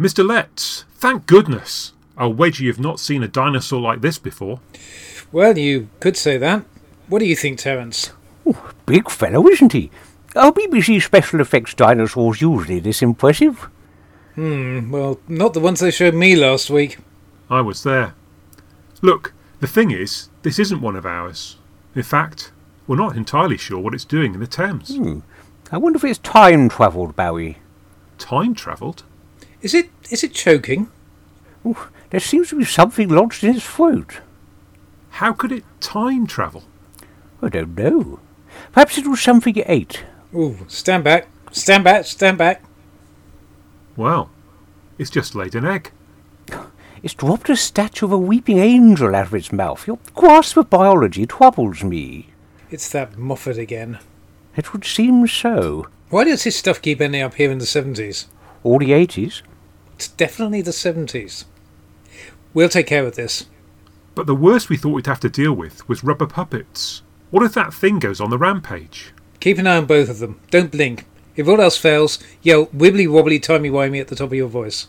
Mr. Letts, thank goodness. I'll wager you've not seen a dinosaur like this before. Well, you could say that. What do you think, Terrance? Big fellow, isn't he? Are BBC special effects dinosaurs usually this impressive? Hmm, well, not the ones they showed me last week. I was there. Look, the thing is, this isn't one of ours. In fact, we're not entirely sure what it's doing in the Thames. Hmm. I wonder if it's time travelled, Bowie. Time travelled? Is it is it choking? Ooh, there seems to be something lodged in its throat. How could it time travel? I don't know. Perhaps it was something it ate. Ooh, stand back. Stand back, stand back. Well, it's just laid an egg. It's dropped a statue of a weeping angel out of its mouth. Your grasp of biology troubles me. It's that Moffat again. It would seem so. Why does his stuff keep ending up here in the 70s? Or the 80s. It's definitely the 70s. We'll take care of this. But the worst we thought we'd have to deal with was rubber puppets. What if that thing goes on the rampage? Keep an eye on both of them. Don't blink. If all else fails, yell wibbly wobbly timey wimey at the top of your voice.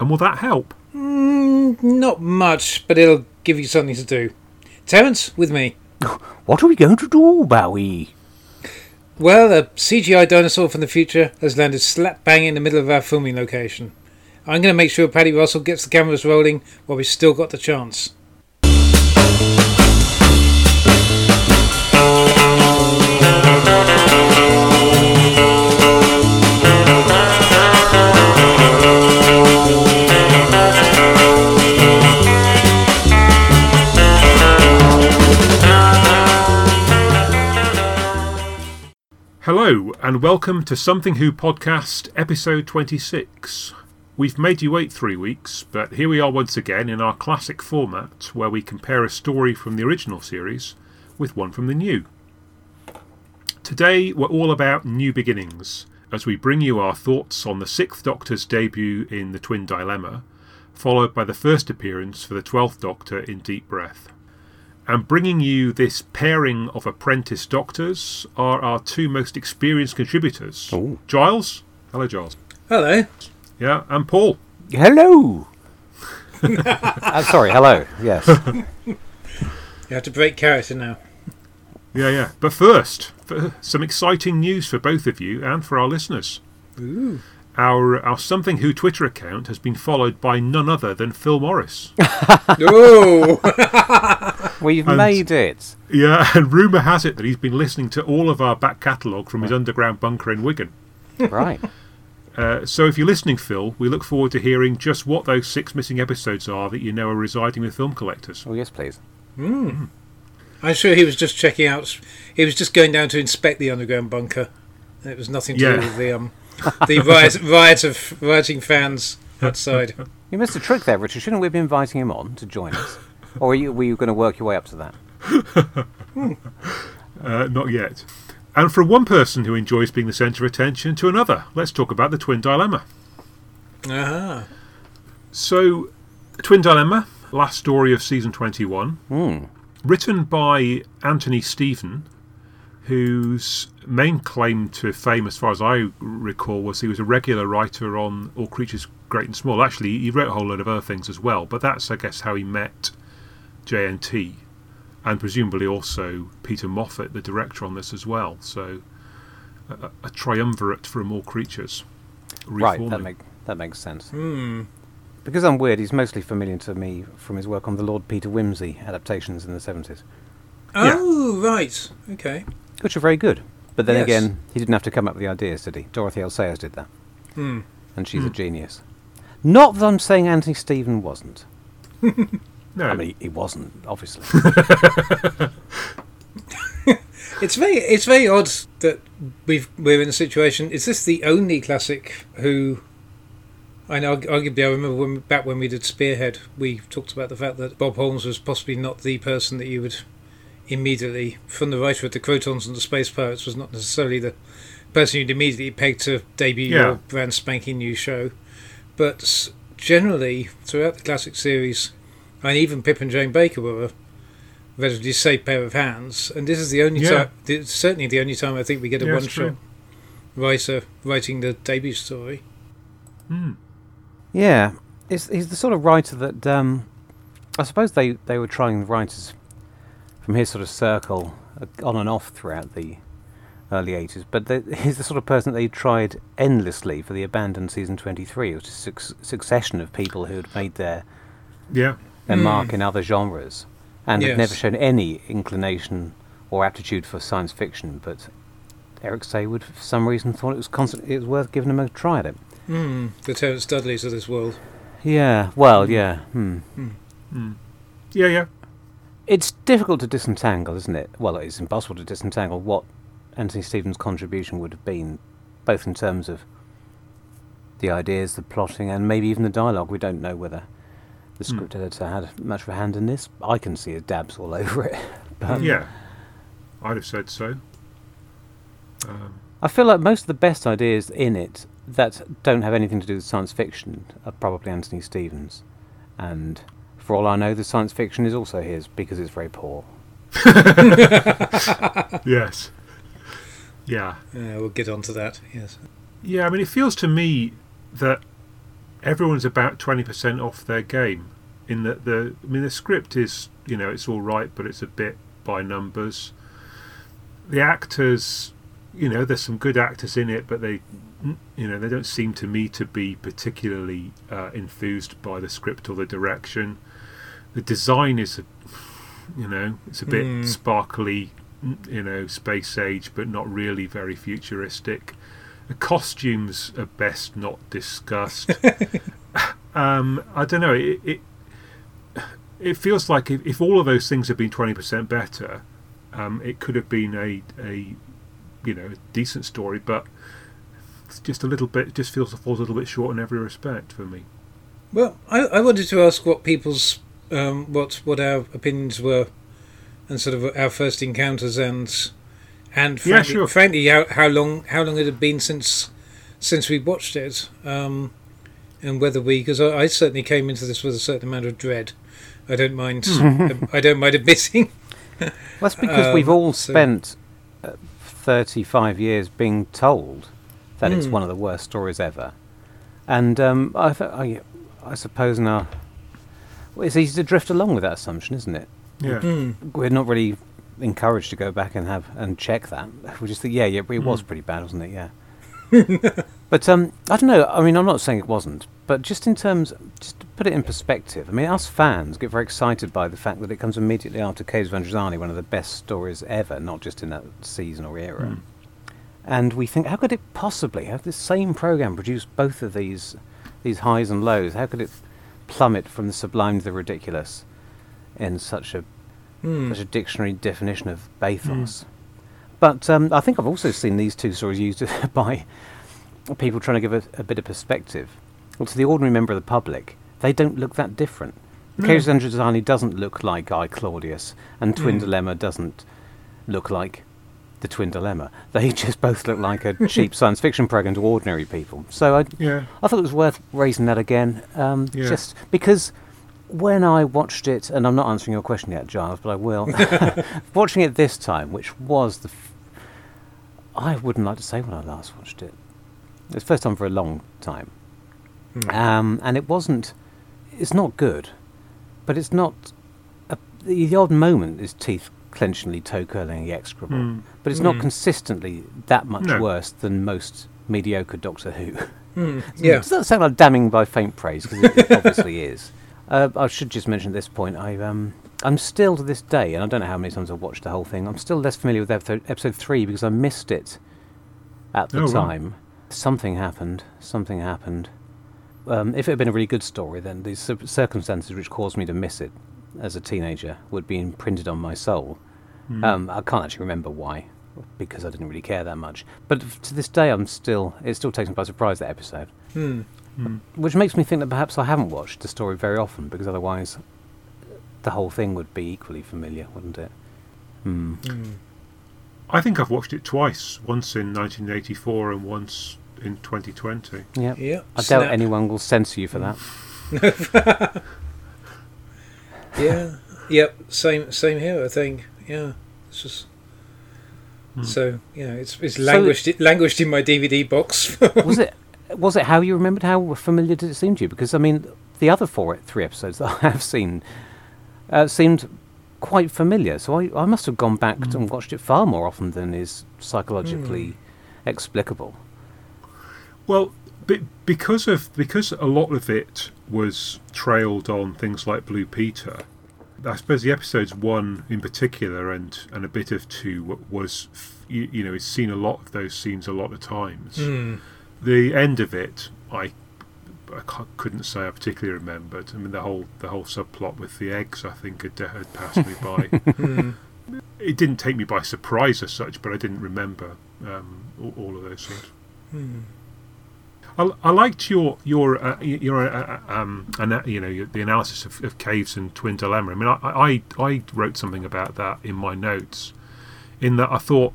And will that help? Mm, not much, but it'll give you something to do. Terrance, with me. What are we going to do, Bowie? Well, a CGI dinosaur from the future has landed slap bang in the middle of our filming location. I'm going to make sure Paddy Russell gets the cameras rolling while we've still got the chance. Hello, and welcome to Something Who Podcast, episode 26. We've made you wait three weeks, but here we are once again in our classic format where we compare a story from the original series with one from the new. Today, we're all about new beginnings as we bring you our thoughts on the Sixth Doctor's debut in The Twin Dilemma, followed by the first appearance for the Twelfth Doctor in Deep Breath. And bringing you this pairing of apprentice doctors are our two most experienced contributors. Oh. Giles. Hello, Giles. Hello. Yeah, and Paul. Hello. uh, sorry, hello. Yes. You have to break character now. Yeah, yeah. But first, for some exciting news for both of you and for our listeners. Ooh. Our, our Something Who Twitter account has been followed by none other than Phil Morris. Ooh. We've And- made it. yeah, and rumour has it that he's been listening to all of our back catalogue from his underground bunker in Wigan. Right. Uh, so if you're listening, Phil, we look forward to hearing just what those six missing episodes are that you know are residing with film collectors. Oh, yes, please. I'm sure he was just checking out. He was just going down to inspect the underground bunker. It was nothing to Yeah. do with the um, the riot, riot of rioting fans outside. You missed a trick there, Richard. Shouldn't we have been inviting him on to join us? or were you, were you going to work your way up to that? Uh, not yet. And from one person who enjoys being the centre of attention to another, let's talk about the Twin Dilemma. Aha. So, Twin Dilemma, last story of season 21, Hmm. written by Anthony Steven, whose main claim to fame, as far as I recall, was he was a regular writer on All Creatures Great and Small. Actually, he wrote a whole load of other things as well, but that's, I guess, how he met JNT, and presumably also Peter Moffatt, the director on this as well. So, a, a triumvirate from All Creatures. Right, that, make, that makes sense. Hmm. Because I'm weird, he's mostly familiar to me from his work on the Lord Peter Wimsey adaptations in the 70s, Yeah. Oh, right. Okay. which are very good. But then Yes. again, he didn't have to come up with the ideas, did he? Dorothy L. Sayers did that. Hmm. And she's a genius. Not that I'm saying Anthony Steven wasn't. No, I mean, he wasn't, obviously. It's very it's very odd that we've we're in a situation. Is this the only classic who? I know, arguably, I remember when, back when we did Spearhead, we talked about the fact that Bob Holmes was possibly not the person that you would immediately, from the writer of the Krotons and the Space Pirates, was not necessarily the person you'd immediately peg to debut Yeah. your brand spanking new show. But generally, throughout the classic series, and even Pip and Jane Baker were a relatively safe pair of hands. And this is the only Yeah. time, certainly the only time I think we get a Yeah, one-shot writer writing the debut story. Hmm. Yeah, he's, he's the sort of writer that um, I suppose they, they were trying the writers from his sort of circle uh, on and off throughout the early 80s, but the, he's the sort of person that they tried endlessly for the abandoned season 23. It was a suc- succession of people who had made their, Yeah. Their Hmm. mark in other genres and had Yes. never shown any inclination or aptitude for science fiction, but Eric Saward, for some reason, thought it was constant, it was worth giving him a try at it. Mm, the Terence Dudleys of this world. Yeah, well, yeah. Hmm. Mm. Yeah, yeah. It's difficult to disentangle, isn't it? Well, it's impossible to disentangle what Anthony Steven's contribution would have been, both in terms of the ideas, the plotting, and maybe even the dialogue. We don't know whether the Hmm. script editor had much of a hand in this. I can see his dabs all over it. But Yeah. I'd have said so. Um, I feel like most of the best ideas in it that don't have anything to do with science fiction are probably Anthony Steven's. And for all I know, the science fiction is also his because it's very poor. yes. Yeah. Uh, we'll get on to that. Yes. Yeah, I mean, it feels to me that everyone's about 20% off their game. In that the, I mean, the script is, you know, it's all right, but it's a bit by numbers. The actors, you know, there's some good actors in it, but they, you know, they don't seem to me to be particularly uh, enthused by the script or the direction. The design is, you know, it's a bit Hmm. sparkly, you know, space age, but not really very futuristic. The costumes are best not discussed. um, I don't know. It, it it feels like if, if all of those things had been twenty percent better, um, it could have been a a you know decent story. But it's just a little bit. Just feels falls a little bit short in every respect for me. Well, I, I wanted to ask what people's um, what what our opinions were, and sort of our first encounters, and and Yeah, frankly, sure. frankly how, how long how long it had been since since we watched it, um, and whether we because I, I certainly came into this with a certain amount of dread. I don't mind. I don't mind admitting. Well, that's because we've Um, all spent uh, 35 years being told that it's Hmm. one of the worst stories ever. And um, I, th- I, I suppose now well, it's easy to drift along with that assumption, isn't it? Yeah. Hmm. We're not really encouraged to go back and have and check that. We just think, yeah, yeah, it was pretty bad, wasn't it? Yeah. but um, I don't know. I mean, I'm not saying it wasn't, but just in terms, just to put it in perspective. I mean, us fans get very excited by the fact that it comes immediately after Caves of Androzani, one of the best stories ever, not just in that season or era. Mm. And we think, how could it possibly have the same program produce both of these these highs and lows? How could it plummet from the sublime to the ridiculous in such a Hmm. such a dictionary definition of bathos. But um, I think I've also seen these two stories used by people trying to give a, a bit of perspective. Well, to the ordinary member of the public, they don't look that different. Caves of Androzani doesn't look like I Claudius, and Twin Mm. Dilemma doesn't look like the Twin Dilemma. They just both look like a cheap science fiction program to ordinary people. So I, Yeah. I thought it was worth raising that again, um, Yeah. just because when I watched it, and I'm not answering your question yet, Giles, but I will. Watching it this time, which was the. F- I wouldn't like to say when I last watched it. It's the first time for a long time. Hmm. Um, and it wasn't. It's not good, but it's not. A, the, the odd moment is teeth clenchingly, toe curlingly execrable. Mm. But it's not Mm. consistently that much No. worse than most mediocre Doctor Who. Hmm. Yeah. Does that sound like damning by faint praise? Because it, it obviously is. Uh, I should just mention at this point, I, um, I'm still to this day, and I don't know how many times I've watched the whole thing, I'm still less familiar with episode, 3 because I missed it at the Oh, time. Something happened. Something happened. Um, if it had been a really good story, then the circumstances which caused me to miss it as a teenager would be imprinted on my soul. Mm. Um, I can't actually remember why, because I didn't really care that much. But to this day, I'm still it still takes me by surprise that episode, Hmm. Mm. which makes me think that perhaps I haven't watched the story very often, because otherwise, the whole thing would be equally familiar, wouldn't it? Hmm. Hmm. I think I've watched it twice. Once in 1984 and once in 2020. Yeah. Yeah. I snap. doubt anyone will censor you for that. Yeah. Yep. Same. Same here. I think. Yeah. It's just. Hmm. So you know, it's it's languished it languished in my DVD box. Was it? was it how you remembered? How familiar did it seem to you? Because I mean, the other four, three episodes that I have seen uh, seemed quite familiar. So I, I must have gone back Mm. and watched it far more often than is psychologically explicable. Well, be, because of because a lot of it was trailed on things like Blue Peter. I suppose the episodes one in particular and and a bit of two was you, you know it's seen a lot of those scenes a lot of times. Mm. The end of it, I. I couldn't say I particularly remembered. I mean, the whole the whole subplot with the eggs, I think, had, had passed me by. Mm. it didn't take me by surprise as such, but I didn't remember um, all, all of those things. Mm. I, I liked your your uh, your uh, uh, um ana- you know your, the analysis of, of caves and twin dilemma. I mean, I, I I wrote something about that in my notes, in that I thought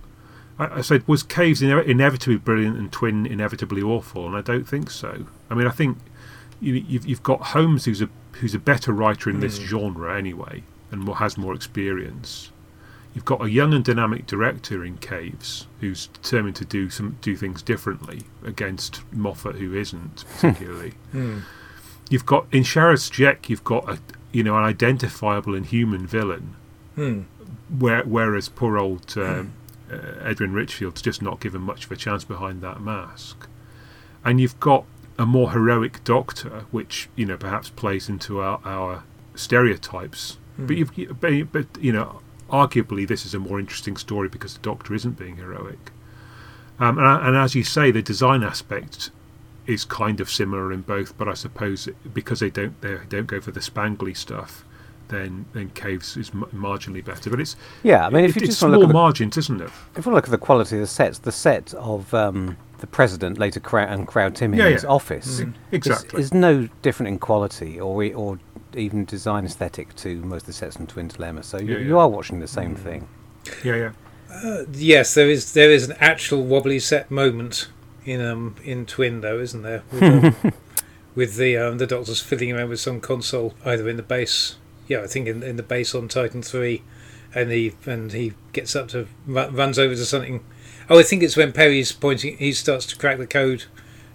I, I said was caves ine- inevitably brilliant and twin inevitably awful, and I don't think so. I mean, I think you, you've you've got Holmes who's a who's a better writer in this genre anyway, and more, has more experience. You've got a young and dynamic director in Caves who's determined to do some do things differently against Moffatt, who isn't particularly. Mm. you've got in Sharaz Jek, you've got a you know an identifiable and human villain, Mm. where, whereas poor old um, uh, Edwin Richfield's just not given much of a chance behind that mask, and you've got a more heroic Doctor, which you know perhaps plays into our, our stereotypes. But you've but, but you know arguably this is a more interesting story because the Doctor isn't being heroic. Um, and, and as you say, the design aspect is kind of similar in both, but I suppose because they don't they don't go for the spangly stuff, then then Caves is marginally better. But it's Yeah, I mean, if it- you it's just want to small look at the margins, isn't it? If we look at the quality of the sets, the set of um, the president, later Crow- and Crowd Tim in Yeah, his yeah. office, Mm, is- exactly. is, no different in quality or e- or even design aesthetic to most of the sets from Twin Dilemma. So you, Yeah, you are watching the same thing. Yeah, yeah. Uh, yes, there is there is an actual wobbly set moment in um in Twin though, isn't there? With, um, with the um, the doctors fiddling around with some console either in the base, yeah, I think in in the base on Titan three, and he and he gets up to runs over to something. Oh, I think it's when Peri's pointing. He starts to crack the code,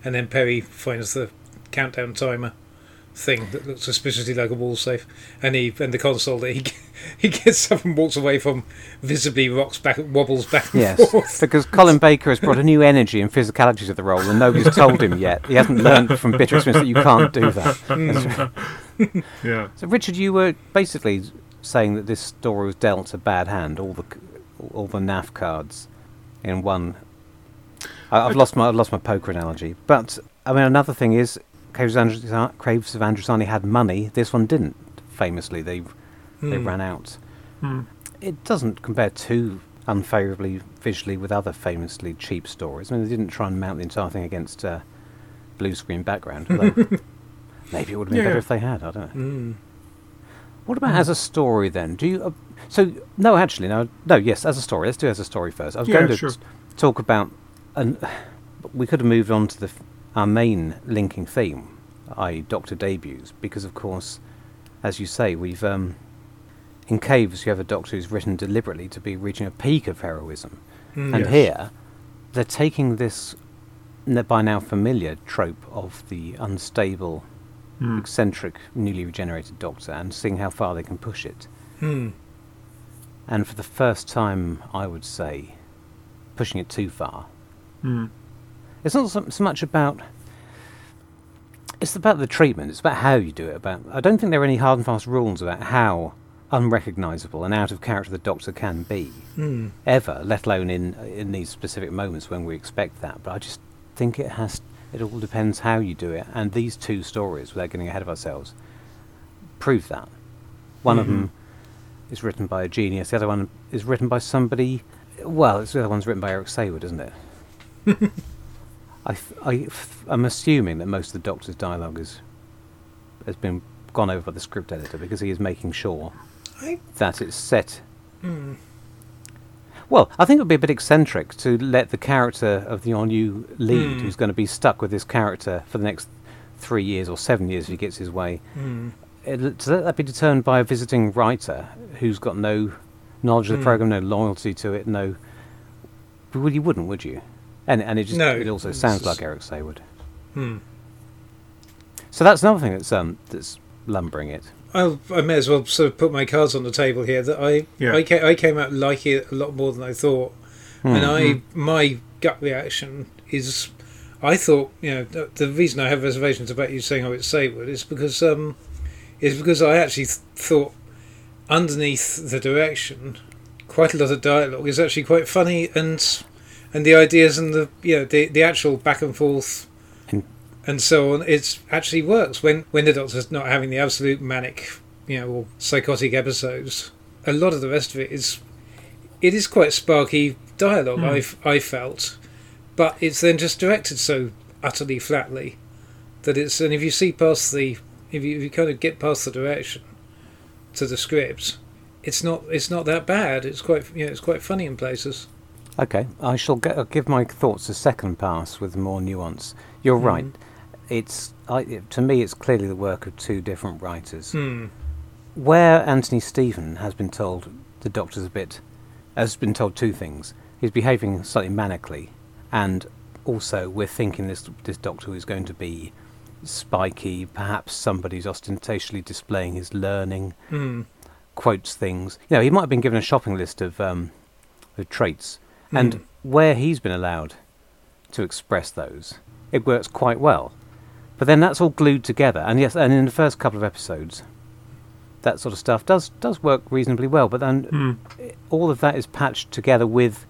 and then Peri finds the countdown timer thing that looks suspiciously like a wall safe, and he and the console that he he gets up and walks away from visibly rocks back, wobbles back and Yes, forth. because Colin Baker has brought a new energy and physicality to the role, and nobody's told him yet. He hasn't learned from bitter experience that you can't do that. Mm. Yeah. So, Richard, you were basically saying that this story was dealt a bad hand. All the all the NAF cards in one. I, I've lost my I've lost my poker analogy, but I mean another thing is Caves of, Androzani, of Androzani had money. This one didn't. Famously, they they Hmm. ran out. Hmm. It doesn't compare too unfavourably visually with other famously cheap stories. I mean, they didn't try and mount the entire thing against a blue screen background. Although maybe it would have been Yeah. better if they had. I don't know. Mm. What about as a story then? Do you? Uh, so no, actually, no, no. Yes, as a story. Let's do as a story first. I was Yeah, going to sure. t- talk about, and we could have moved on to the f- our main linking theme, i.e., Doctor debuts, because of course, as you say, we've um, in Caves you have a Doctor who's written deliberately to be reaching a peak of heroism, Mm. and Yes. here they're taking this by now familiar trope of the unstable Hmm. eccentric, newly regenerated Doctor and seeing how far they can push it. Hmm. And for the first time, I would say, pushing it too far. Hmm. It's not so, so much about. It's about the treatment. It's about how you do it. About I don't think there are any hard and fast rules about how unrecognisable and out of character the Doctor can be Hmm. ever, let alone in in these specific moments when we expect that. But I just think it has. It all depends how you do it. And these two stories, without getting ahead of ourselves, prove that. One of Mhm. them is written by a genius. The other one is written by somebody. Well, it's the other one's written by Eric Saward, isn't it? I, f- I f- I'm assuming that most of the Doctor's dialogue is has been gone over by the script editor because he is making sure I, that it's set hmm. well, I think it would be a bit eccentric to let the character of the on new lead, Hmm. who's going to be stuck with this character for the next three years or seven years if he gets his way, it, to let that be determined by a visiting writer who's got no knowledge of the Hmm. program, no loyalty to it, no. Well, you wouldn't, would you? And and it just No, it also sounds like Eric Saward. Hmm. So that's another thing that's um, that's lumbering it. I'll, I may as well sort of put my cards on the table here. That I Yeah. I, came, I came out liking it a lot more than I thought, and I Mm-hmm. my gut reaction is, I thought you know the, the reason I have reservations about you saying how it's Saward is because um, is because I actually th- thought underneath the direction, quite a lot of dialogue is actually quite funny and and the ideas and the you know the the actual back and forth In- and so on. It actually works. When when the doctor's not having the absolute manic you know or psychotic episodes a lot of the rest of it is it is quite sparky dialogue hmm. I've I felt. But it's then just directed so utterly flatly that it's and if you see past the if you, if you kind of get past the direction to the script it's not it's not that bad. It's quite you know it's quite funny in places. Okay, I shall g- I'll give my thoughts a second pass with more nuance. You're hmm. right. It's I, it- to me, it's clearly the work of two different writers. hmm Where Anthony Steven has been told the Doctor's a bit, has been told two things. He's behaving slightly manically, and also we're thinking this this Doctor is going to be spiky. Perhaps somebody's ostentatiously displaying his learning, hmm quotes things. You know, he might have been given a shopping list of um, of traits, and Mm. where he's been allowed to express those, it works quite well. But then that's all glued together, and yes, and in the first couple of episodes, that sort of stuff does does work reasonably well. But then Hmm. all of that is patched together with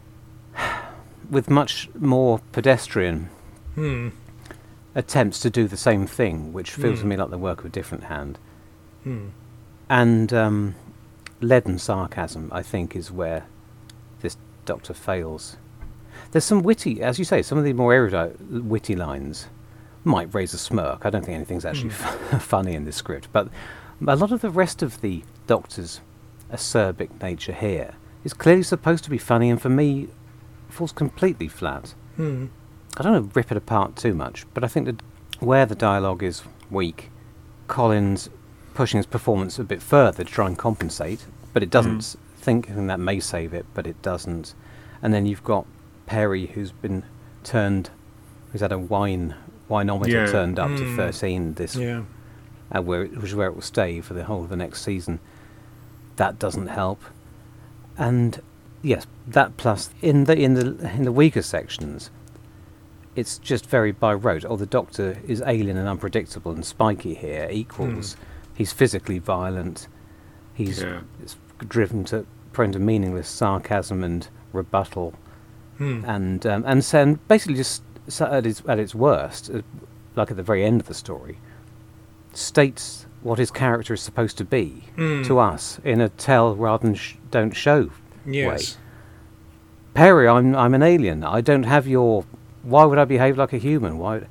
with much more pedestrian hmm attempts to do the same thing, which feels to Mm. me like the work of a different hand. hmm And um, leaden sarcasm, I think, is where this Doctor fails. There's some witty, as you say, some of the more erudite, witty lines might raise a smirk. I don't think anything's actually funny in this script, but a lot of the rest of the Doctor's acerbic nature here is clearly supposed to be funny, and for me, falls completely flat. hmm I don't want to rip it apart too much, but I think that where the dialogue is weak, Colin's pushing his performance a bit further to try and compensate, but it doesn't. Mm. Thinking that may save it, but it doesn't. And then you've got Peri, who's been turned, who's had a wine winometer Yeah. turned up to Mm. thirteen this yeah uh, where it, which is where it will stay for the whole of the next season. That doesn't help, and yes, that plus in the in the in the weaker sections, it's just very by rote. Oh, the Doctor is alien and unpredictable and spiky here equals he's physically violent. He's Yeah. it's driven to prone to meaningless sarcasm and rebuttal hmm and um, and so basically just so at its at its worst, uh, like at the very end of the story, states what his character is supposed to be Hmm. to us in a tell rather than sh- don't show. yes Peri, I'm I'm an alien. I don't have your. Why would I behave like a human? Why?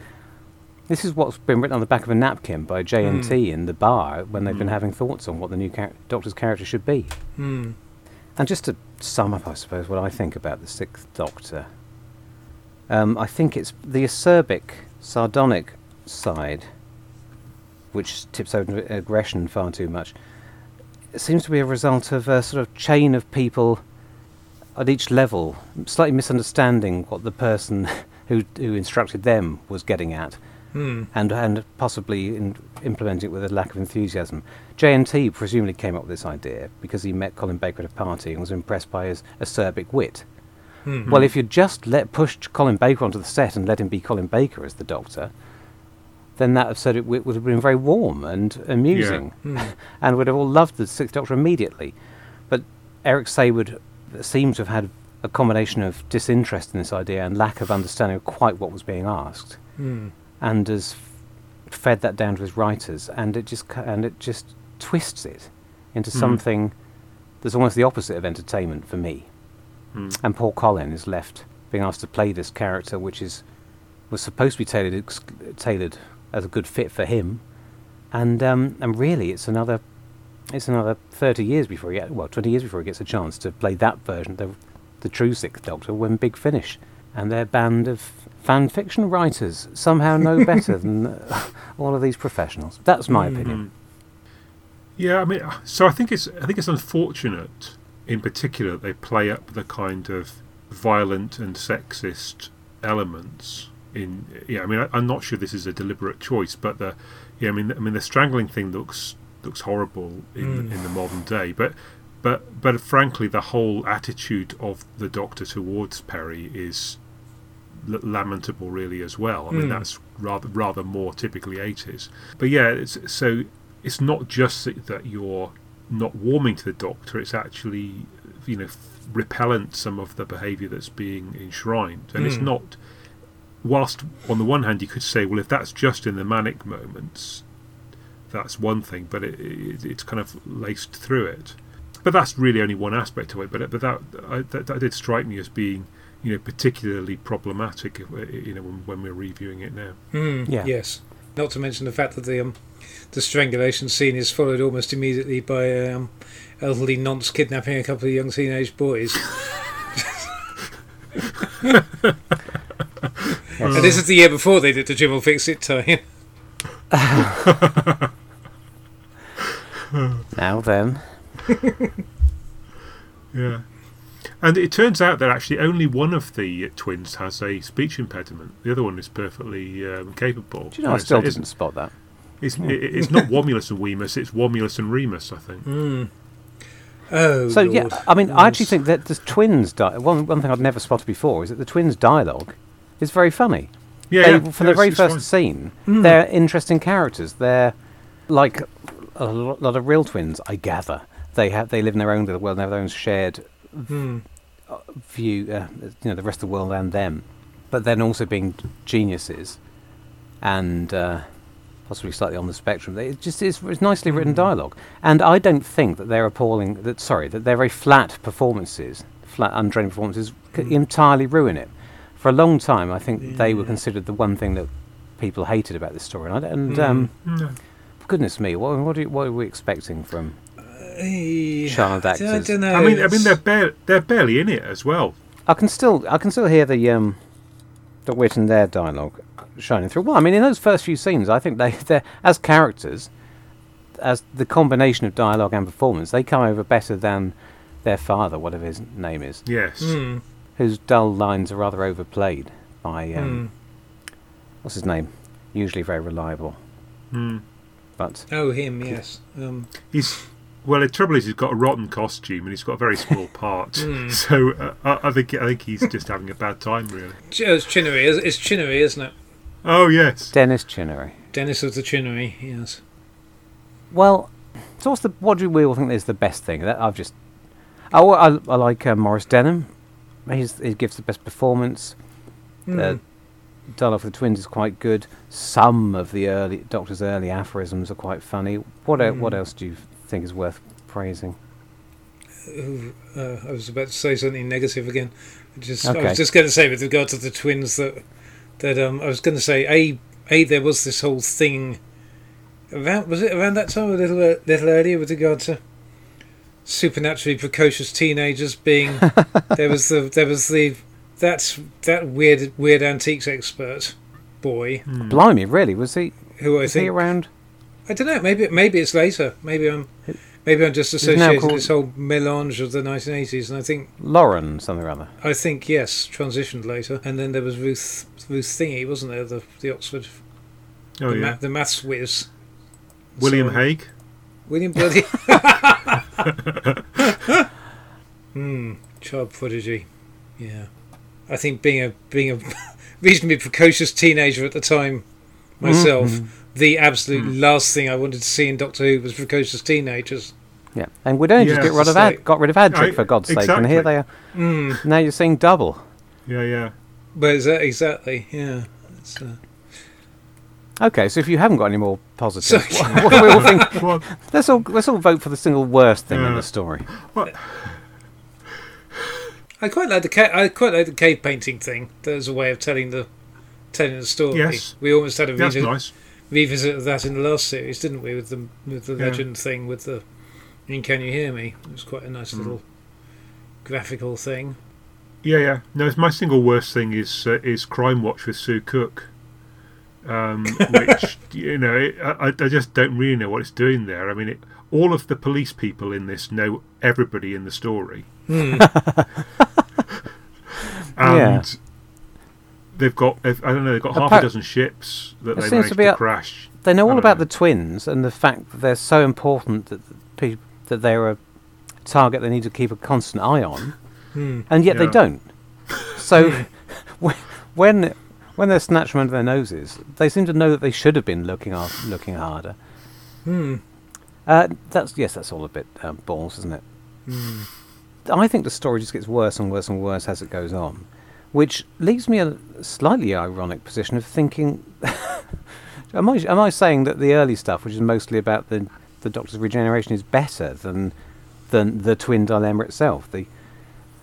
This is what's been written on the back of a napkin by JNT in the bar when they've been Mm. having thoughts on what the new char- Doctor's character should be. hmm And just to sum up, I suppose, what I think about the Sixth Doctor, um, I think it's the acerbic, sardonic side, which tips over aggression far too much. It seems to be a result of a sort of chain of people at each level, slightly misunderstanding what the person who who instructed them was getting at hmm and and possibly in, implement it with a lack of enthusiasm. JNT presumably came up with this idea because he met Colin Baker at a party and was impressed by his acerbic wit. Hmm Well, if you just let pushed Colin Baker onto the set and let him be Colin Baker as the Doctor, then that wit would have been very warm and amusing, Hmm. and would have all loved the Sixth Doctor immediately. But Eric Saward seems to have had a combination of disinterest in this idea and lack of understanding of quite what was being asked Hmm. and has f- fed that down to his writers, and it just and it just twists it into Mm. something that's almost the opposite of entertainment for me. Hmm. And Paul Colin is left being asked to play this character, which is was supposed to be tailored ex- tailored as a good fit for him, and um, and really it's another it's another thirty years before he get, well twenty years before he gets a chance to play that version, the the true Sixth Doctor, when Big Finish and their band of fan fiction writers somehow know better than uh, all of these professionals. That's my opinion. Mm. Yeah, I mean, so I think it's I think it's unfortunate, in particular, they play up the kind of violent and sexist elements in yeah. I mean, I, I'm not sure this is a deliberate choice, but the yeah. I mean, I mean, the strangling thing looks looks horrible in Mm. in the modern day, but. But, but frankly, the whole attitude of the Doctor towards Peri is l- lamentable, really, as well. I mean, Mm. that's rather rather more typically eighties. But yeah, it's, so it's not just that you're not warming to the Doctor; it's actually you know repellent some of the behaviour that's being enshrined, and it's Mm. not. Whilst on the one hand you could say, well, if that's just in the manic moments, that's one thing, but it, it, it's kind of laced through it. But that's really only one aspect of it. But but that I, that, that did strike me as being you know particularly problematic. if You know when, when we're reviewing it now. Mm, Yeah. Yes. Not to mention the fact that the um, the strangulation scene is followed almost immediately by an um, elderly nonce kidnapping a couple of young teenage boys. and this is the year before they did the Jim will fix it tie. Now then, Yeah. And it turns out that actually only one of the twins has a speech impediment. The other one is perfectly um, capable. do you know I still didn't spot that. It's, it, it's not Womulus and Weemus, it's Womulus and Remus, I think. Mm. Oh, So Lord. yeah, I mean, I actually think that the twins. Di- one one thing I'd never spotted before is that the twins' dialogue is very funny. Yeah, They- yeah, from yeah, the very first fine. scene, Mm. they're interesting characters. They're like a lot of real twins, I gather. They have they live in their own little world, and have their own shared Mm. view, uh, you know, the rest of the world and them. But then also being geniuses, and uh, possibly slightly on the spectrum. They- It just is it's nicely written dialogue, and I don't think that they're appalling. That sorry, that they're very flat performances, flat untrained performances, c Mm. entirely ruin it. For a long time, I think they were considered the one thing that people hated about this story. And, and Mm. um, No. goodness me, what, what, are, what are we expecting from Eh, child I actors? don't know. I mean, I mean, they're bare, they're barely in it as well. I can still I can still hear the um the wit in their dialogue shining through. Well, I mean, in those first few scenes, I think they they as characters, as the combination of dialogue and performance, they come over better than their father, whatever his name is, Yes. Mm. whose dull lines are rather overplayed by um, Mm. what's his name, usually very reliable, Mm. but Oh, him, yes. Um, He's well. The trouble is, he's got a rotten costume and he's got a very small part. Mm. So uh, I, I think I think he's just having a bad time, really. It's Chinnery. It's it's Chinnery, isn't it? Oh yes. Dennis Chinnery. Dennis of the Chinnery, yes. Well, so what's the what do we all think is the best thing? That I've just oh I, I like uh, Maurice Denham. He's, he gives the best performance. Mm. Uh, Dialogue for the Twins is quite good. Some of the early Doctor's early aphorisms are quite funny. What el- what Mm. else do you think is worth praising? Uh, I was about to say something negative again. Just, I was just going to say with regard to the twins that that um, I was going to say a a there was this whole thing around was it around that time a little uh, little earlier with regard to supernaturally precocious teenagers being there was the there was the that's that weird weird antiques expert boy Hmm. Blimey, really? Was he who I was he around? I don't know maybe maybe it's later maybe I'm maybe I'm just now associating this whole melange of the 1980s and I think Lauren something or other. I think yes, transitioned later, and then there was Ruth Ruth Thingy, wasn't there? The the Oxford, Oh the, yeah. ma- the maths whiz. William So- Hague. William Bloody. Hmm, child prodigy. Yeah, I think being a being a reasonably precocious teenager at the time myself, Mhm. the absolute Mm. last thing I wanted to see in Doctor Who was precocious teenagers. Yeah, and we'd only just get rid it's of Ad, got rid of Adric I- for God's sake, and here they are. Mm, Now you're seeing double. Yeah, yeah. but is that exactly? Yeah. It's, uh, Okay, so if you haven't got any more positives, So- what, what we all think? Well, Let's all let's all vote for the single worst thing in the story. What? I quite like the ca- I quite like the cave painting thing. There's a way of telling the telling the story. Yes. We almost had a revisit, nice. revisit of that in the last series, didn't we? With the with the Yeah. legend thing with the and Can You Hear Me? It's quite a nice Mm. little graphical thing. Yeah, yeah. No, my single worst thing is uh, is Crime Watch with Sue Cook, um, which you know it, I, I just don't really know what it's doing there. I mean, it, all of the police people in this know everybody in the story, Hmm. and they've got I don't know they've got half Apart- a dozen ships that There they seems to be to a- crash. They know all about know. the twins and the fact that they're so important that the pe- that they're a target they need to keep a constant eye on, Hmm. and yet they don't. So when when they're snatched from under their noses, they seem to know that they should have been looking af- looking harder. Hmm. Uh, that's yes, that's all a bit um, balls, isn't it? Hmm. I think the story just gets worse and worse and worse as it goes on, which leaves me in a slightly ironic position of thinking: Am I am I saying that the early stuff, which is mostly about the the Doctor's regeneration, is better than than the twin dilemma itself? The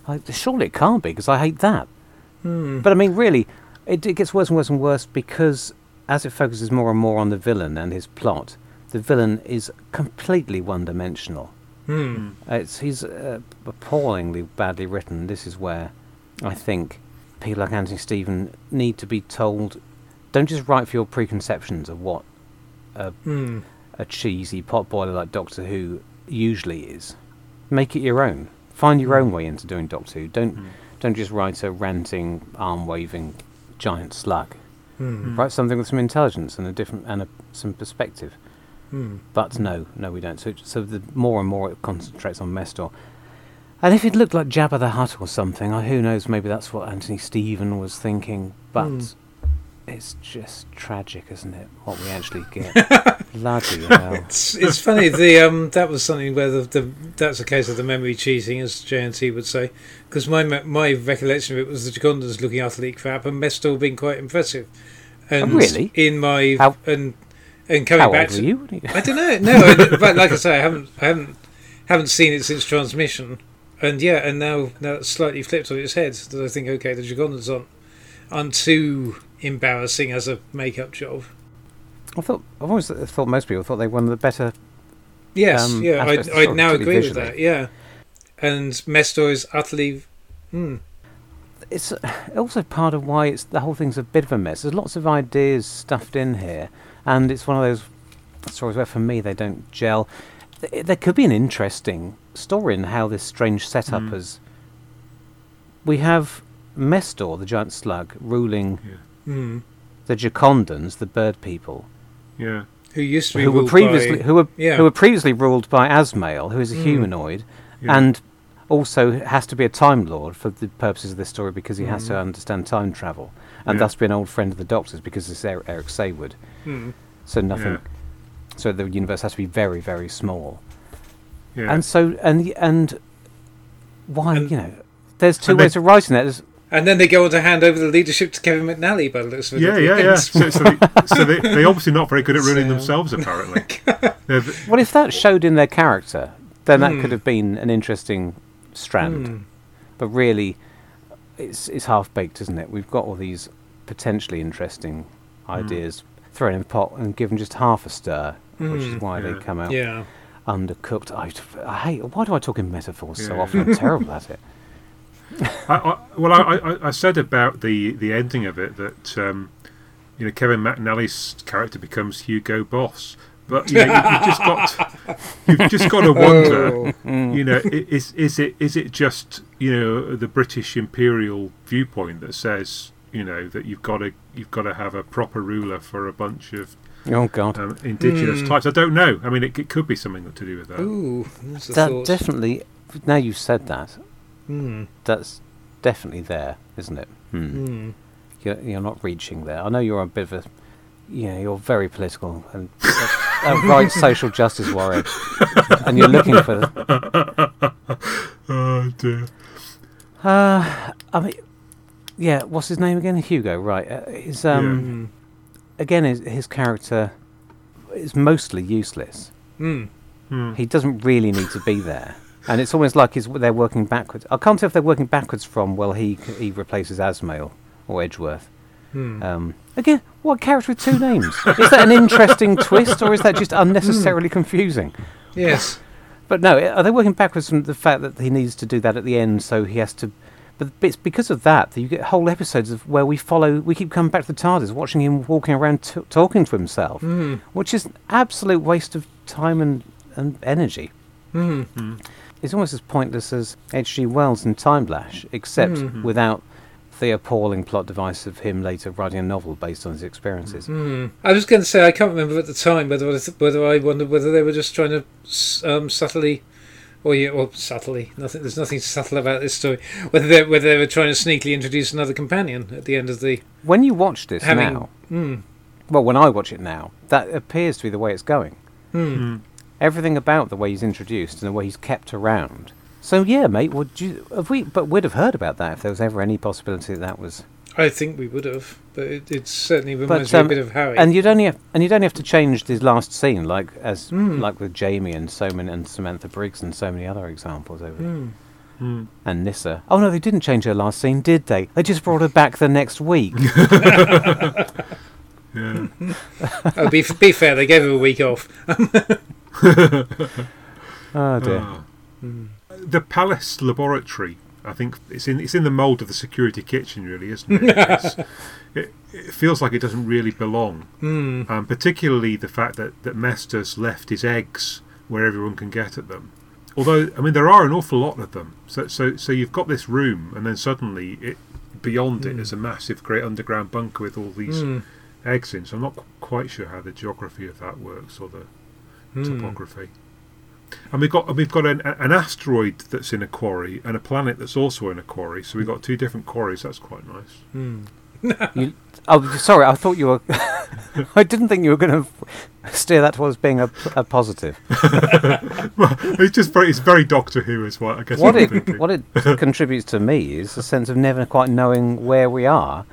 I, surely it can't be because I hate that. Hmm. But I mean, really, it, it gets worse and worse and worse because as it focuses more and more on the villain and his plot, the villain is completely one-dimensional. Hmm. It's he's uh, appallingly badly written. This is where I think people like Anthony Steven need to be told: don't just write for your preconceptions of what a. a cheesy potboiler like Doctor Who usually is. Make it your own. Find your own way into doing Doctor Who. Don't Mm. don't just write a ranting, arm-waving giant slug. Hmm. Write something with some intelligence and a different and a, some perspective. Hmm. But no, no, we don't. So, so the more and more it concentrates on Mestor. And if it looked like Jabba the Hutt or something, I, who knows? Maybe that's what Anthony Steven was thinking. But Hmm. It's just tragic, isn't it? What we actually get. Bloody hell! It's, it's funny. The um, that was something where the, the that's a case of the memory cheating, as JNT would say. Because my my recollection of it was the Jacondans looking utterly crap and Mestor being quite impressive. And Oh, really? In my How- and and coming How back old to were you? I don't know. No, I, but like I say, I haven't, I haven't, haven't seen it since transmission, and yeah, and now now it's slightly flipped on its head. That I think, okay, the Jacondans aren't aren't too embarrassing as a makeup job. I thought I've always thought most people thought they were one of the better. Yes, Um, yeah, aspects I of I the now story, agree with that. Yeah, and Mestor is utterly. Hmm. It's uh, also part of why it's the whole thing's a bit of a mess. There's lots of ideas stuffed in here, and it's one of those stories where, for me, they don't gel. There could be an interesting story in how this strange setup Mm. has. We have Mestor, the giant slug, ruling Hmm. the Jacondans, the bird people, Yeah, Who used to be who were previously by, who were yeah. who were previously ruled by Azmael, who is a Mm. humanoid, yeah. and also has to be a time lord for the purposes of this story because he has to Mm. understand time travel, and Yeah. thus be an old friend of the Doctor's because it's Er- Eric Saward. Hmm. So nothing. Yeah. So the universe has to be very, very small, yeah. and so and and why And- you know, there's two and they- ways of writing that. There's, And then they go on to hand over the leadership to Kevin McNally by the looks of it. yeah, yeah, yeah. So, so, they, so they, they're obviously not very good at ruining So- themselves, apparently. They're well, if that showed in their character, then that Mm. could have been an interesting strand. Hmm. But really, it's it's half baked, isn't it? We've got all these potentially interesting ideas thrown in the pot and given just half a stir, which is Mm. why they come out Yeah. undercooked. I, I hate. Why do I talk in metaphors so often? I'm terrible at it. I, I, well, I, I, I said about the, the ending of it that um, you know Kevin McNally's character becomes Hugo Boss, but you know, you, you've just got you've just got to wonder. Oh. Mm. You know, is is it is it just you know the British imperial viewpoint that says you know that you've got to you've got to have a proper ruler for a bunch of Oh God, um, indigenous Hmm. types? I don't know. I mean, it, it could be something to do with that. Ooh, that's a that thought. definitely. Now you've said that, Hmm. that's definitely there, isn't it? Hmm. Hmm. You're, you're not reaching there. I know you're a bit of a, you know, you're very political and a, a right social justice warrior, and you're looking for. Oh dear. Uh, I mean, yeah. What's his name again? Hugo, right? Uh, his um, Hmm. again, his, his character is mostly useless. Hmm. He doesn't really need to be there, and it's almost like he's, they're working backwards. I can't tell if they're working backwards from well, he he replaces Azmael or Edgeworth. Hmm. Um, again, what character with two names? is that an interesting twist, or is that just unnecessarily confusing? Yes. But no, are they working backwards from the fact that he needs to do that at the end, so he has to? But it's because of that that you get whole episodes of where we follow. We keep coming back to the TARDIS, watching him walking around t- talking to himself, Hmm. which is an absolute waste of time and, and energy. Hmm. It's almost as pointless as H.G. Wells in Timelash, except Mhm. without the appalling plot device of him later writing a novel based on his experiences. Hmm. I was going to say I can't remember at the time whether I th- whether I wondered whether they were just trying to um, subtly, or yeah, or subtly. Nothing. There's nothing subtle about this story. Whether they whether they were trying to sneakily introduce another companion at the end of the. When you watch this Having- now, Hmm. well, when I watch it now, that appears to be the way it's going. Hmm. Mm. Everything about the way he's introduced and the way he's kept around. So yeah, mate. Would you have we? But we'd have heard about that if there was ever any possibility that, that was. I think we would have, but it, it certainly reminds um, me a bit of Harry. And you'd only have, and you'd only have to change his last scene, like as Mm. like with Jamie and so many and Samantha Briggs and so many other examples over Hmm. Mm. and Nyssa. Oh no, they didn't change her last scene, did they? They just brought her back the next week. Yeah. oh, be be fair, they gave her a week off. oh dear. Ah. The Palace Laboratory. I think it's in it's in the mould of the security kitchen, really, isn't it? It, it feels like it doesn't really belong. Hmm. Um, particularly the fact that that Mestor's left his eggs where everyone can get at them. Although, I mean, there are an awful lot of them. So, so, so you've got this room, and then suddenly, it beyond it is a massive, great underground bunker with all these Hmm. eggs in. So I'm not qu- quite sure how the geography of that works or the Hmm. topography. And we've got and we've got an, an asteroid that's in a quarry and a planet that's also in a quarry. So we've got two different quarries. That's quite nice. Hmm. You, oh, sorry. I thought you were. I didn't think you were going to steer that towards being a, a positive. well, it's just very it's very Doctor Who is what I guess. What what it thinking. what it contributes to me is a sense of never quite knowing where we are,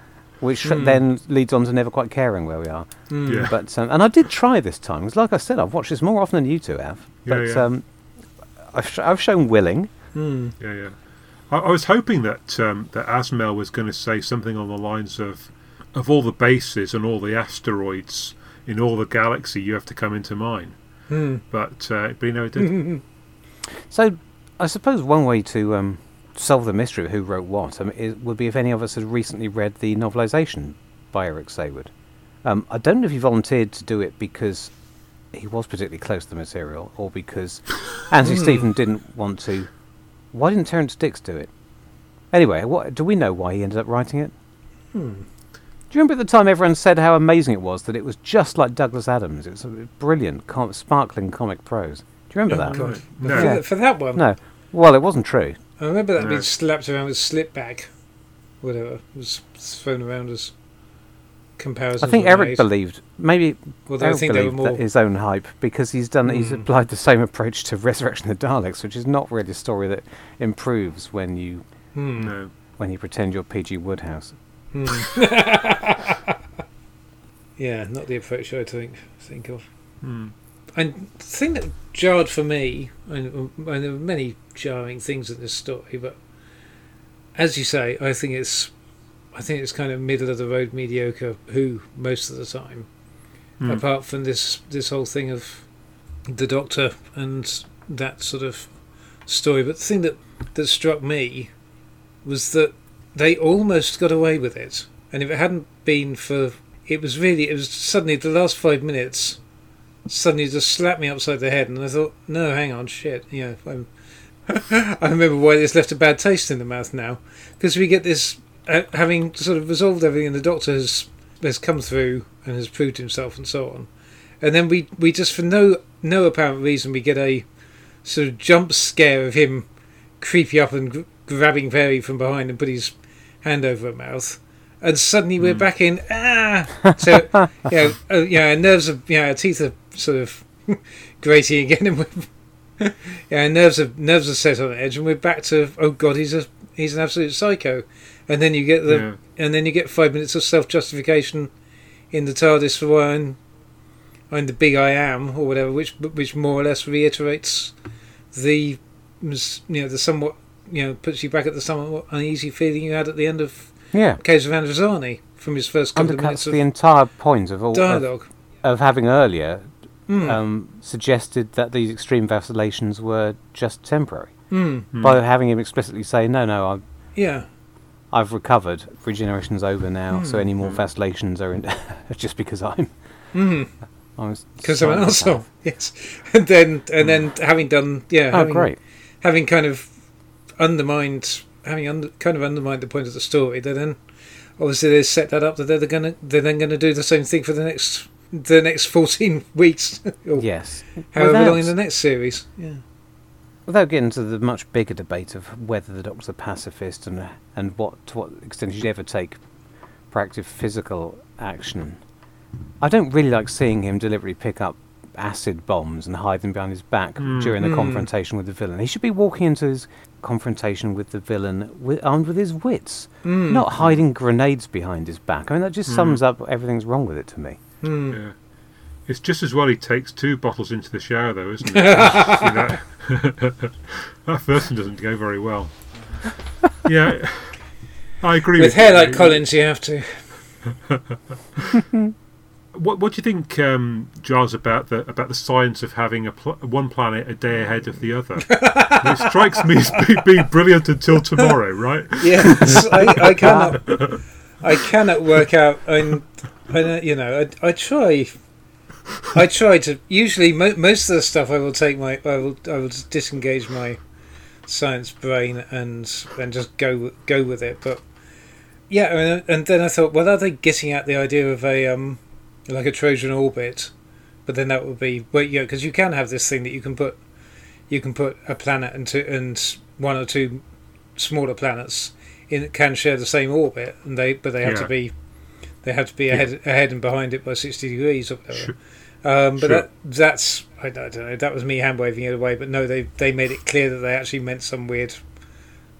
which Hmm. then leads on to never quite caring where we are. Hmm. Yeah. But um, and I did try this time because, like I said, I've watched this more often than you two have. Yeah, But yeah. Um, I've, sh- I've shown willing. Hmm. Yeah, yeah. I, I was hoping that um, that Azmael was going to say something on the lines of of all the bases and all the asteroids in all the galaxy, you have to come into mine. Hmm. But uh, but you know it didn't. So I suppose one way to um, solve the mystery of who wrote what um, is, would be if any of us had recently read the novelisation by Eric Saward. Um, I don't know if he volunteered to do it because he was particularly close to the material, or because Anthony Steven didn't want to. Why didn't Terrance Dicks do it? Anyway, what do we know why he ended up writing it? Hmm. Do you remember at the time everyone said how amazing it was that it was just like Douglas Adams? It was a brilliant, com- sparkling comic prose. Do you remember Oh, that? God. Right. For, No. that- for that one, No. Well, it wasn't true. I remember that No. being slapped around with Slipback, whatever was thrown around as comparison. I think Eric made. believed maybe Although I Eric think they were believed that more. his own hype because he's done he's Hmm. applied the same approach to Resurrection of the Daleks, which is not really a story that improves when you Hmm. No. when you pretend you're PG Wodehouse. Hmm. yeah, not the approach I think think of. And the thing that jarred for me, and, and there were many jarring things in this story, but as you say, I think it's, I think it's kind of middle of the road mediocre. Who most of the time, Hmm. apart from this this whole thing of the Doctor and that sort of story. But the thing that that struck me was that they almost got away with it, and if it hadn't been for it was really it was suddenly the last five minutes suddenly just slapped me upside the head, and I thought, no, hang on, shit, you know, I'm, I remember why this left a bad taste in the mouth now, because we get this uh, having sort of resolved everything, and the doctor has has come through and has proved himself, and so on, and then we we just for no no apparent reason we get a sort of jump scare of him creepy up and gr- grabbing Peri from behind and put his hand over her mouth. And suddenly we're back in ah, so yeah, uh, yeah, our nerves are yeah, our teeth are sort of grating again, and we're yeah, nerves are nerves are set on edge, and we're back to oh god, he's a he's an absolute psycho, and then you get the Yeah. and then you get five minutes of self justification in the TARDIS for why I'm, I'm the big I am or whatever, which which more or less reiterates the you know the somewhat you know puts you back at the somewhat uneasy feeling you had at the end of Yeah. Caves of Androzani from his first couple of Undercuts minutes the entire point of all of, dialogue. of having earlier Mm. um, suggested that these extreme vacillations were just temporary Mm. By having him explicitly say, "No, no, I've, Yeah. I've recovered. Regeneration's over now, so Hmm. any more Hmm. vacillations are in just because I'm Mm. Because I'm an asshole. Yes. And then and then having done yeah, Oh, having, great! having kind of undermined having under, kind of undermined the point of the story, they then obviously they set that up that they're gonna they're then going to do the same thing for the next the next fourteen weeks or Yes. however Without- long in the next series. Yeah. Without getting into the much bigger debate of whether the Doctor's a pacifist and and what to what extent he should ever take proactive physical action, I don't really like seeing him deliberately pick up acid bombs and hide them behind his back Mm. during the Mm. confrontation with the villain. He should be walking into his confrontation with the villain with, armed with his wits, Mm. not hiding grenades behind his back. I mean, that just Mm. sums up everything's wrong with it to me. Mm. Yeah. It's just as well he takes two bottles into the shower, though, isn't it? That? that first one doesn't go very well. Yeah, I agree With with hair you. like Colin's, you have to. What What do you think, um, Giles, about the about the science of having a pl- one planet a day ahead of the other? it strikes me as being brilliant until tomorrow, right? Yes, I, I cannot. I cannot work out. And I, you know, I, I try. I try to. Usually, mo- most of the stuff I will take my. I will. I will just disengage my science brain and and just go go with it. But yeah, and, and then I thought, well, are they getting at the idea of a um like a Trojan orbit? But then that would be well, yeah, because you can have this thing that you can put you can put a planet and two, and one or two smaller planets in can share the same orbit, and they but they have to be they have to be ahead ahead and behind it by sixty degrees or whatever. Sure. Um, but Sure. that that's I, don't- I don't know. That was me hand waving it away. But no, they they made it clear that they actually meant some weird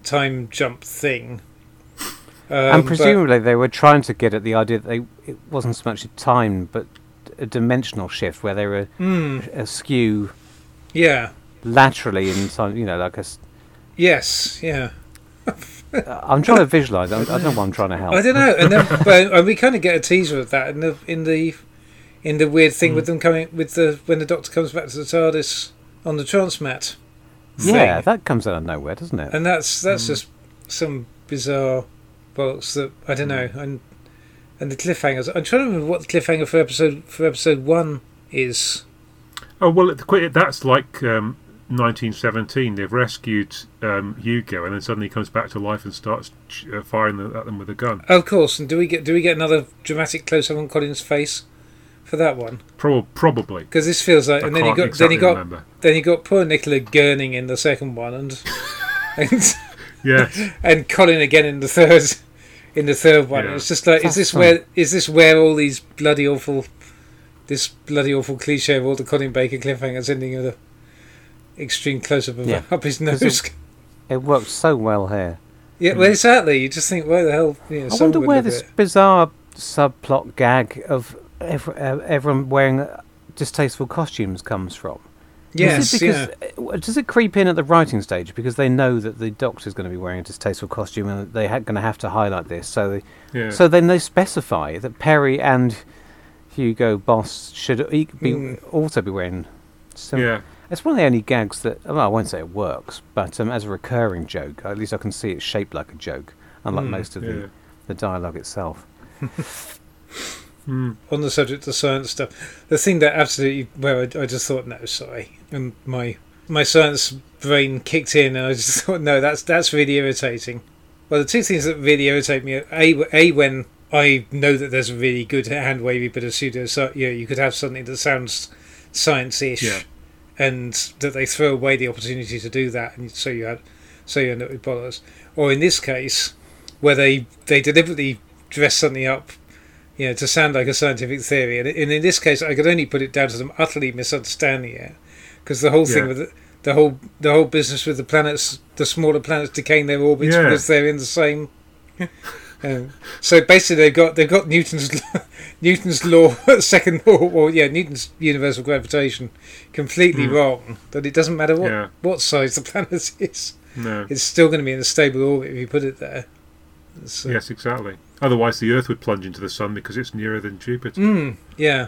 time jump thing. Um, and but- presumably they were trying to get at the idea that they, it wasn't so much a time, but a dimensional shift where they were Hmm, askew yeah. laterally in some, you know, like a. s- Yes. Yeah. I'm trying to visualize. I don't know what I'm trying to help. I don't know, and then but and we kind of get a teaser of that in the in the in the weird thing Hmm. with them coming with the when the Doctor comes back to the TARDIS on the transmat. Yeah, that comes out of nowhere, doesn't it? and that's that's Mm. just some bizarre bollocks that I don't know. And and the cliffhangers. I'm trying to remember what the cliffhanger for episode for episode one is. Oh well, it- quite- that's like um, 1917. They've rescued um, Hugo, and then suddenly comes back to life and starts ch- uh, firing the, at them with a gun. Of course. And do we get do we get another dramatic close up on Colin's face for that one? Prob- probably. Because this feels like. I And then you can't got exactly then you got remember. then you got poor Nicola gurning in the second one, and and Yeah, and Colin again in the third in the third one. Yeah. It's just like, is this fun. where is this where all these bloody awful, this bloody awful cliche of all the Colin Baker cliffhangers ending with a extreme close up of Yeah. up his nose? It works so well here. yeah, well, exactly. You just think, where the hell? You know, I wonder where this it. bizarre subplot gag of ev- uh, everyone wearing distasteful costumes comes from. Yes, it yeah. because, uh, Does it creep in at the writing stage because they know that the Doctor's going to be wearing a distasteful costume and they're ha- going to have to highlight this? So, they, yeah. so then they specify that Peri and Hugo Boss should e- be Mm. also be wearing. Some, yeah. It's one of the only gags that well, I won't say it works, but um, as a recurring joke, at least I can see it shaped like a joke, unlike Mm, most of yeah. the, the dialogue itself. Mm. on the subject of science stuff, the thing that absolutely well, I, I just thought no, sorry, and my my science brain kicked in, and I just thought no, that's that's really irritating. Well, the two things that really irritate me, are a a when I know that there's a really good hand wavy bit of pseudo, so you know, you could have something that sounds science-ish, Yeah. And that they throw away the opportunity to do that, and so you had so you end up with bollocks. Or in this case, where they they deliberately dress something up you know, to sound like a scientific theory. And, and in this case, I could only put it down to them utterly misunderstanding it, because the whole thing with the, the whole the whole business with the planets, the smaller planets decaying their orbits Yeah. because they're in the same. um, so basically, they've got they've got Newton's Newton's law, second law, or yeah, Newton's universal gravitation, completely Hmm. wrong. That it doesn't matter what Yeah. what size the planet is, No. it's still going to be in a stable orbit if you put it there. So, Yes, exactly. Otherwise, the Earth would plunge into the sun because it's nearer than Jupiter. Mm, yeah.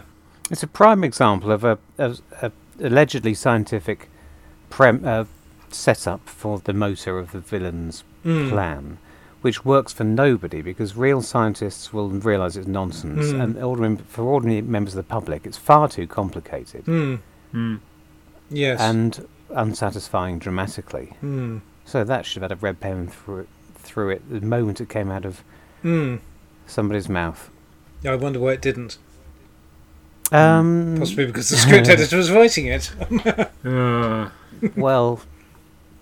It's a prime example of a, a, a allegedly scientific prem, uh, setup for the motor of the villain's Mm. plan, which works for nobody because real scientists will realise it's nonsense, Mm. and ordinary, for ordinary members of the public, it's far too complicated Mm. Mm. Yes. and unsatisfying dramatically. Mm. So that should have had a red pen for through it the moment it came out of Hmm. somebody's mouth. Yeah, I wonder why it didn't. Um, Possibly because the script editor was writing it. Uh, well,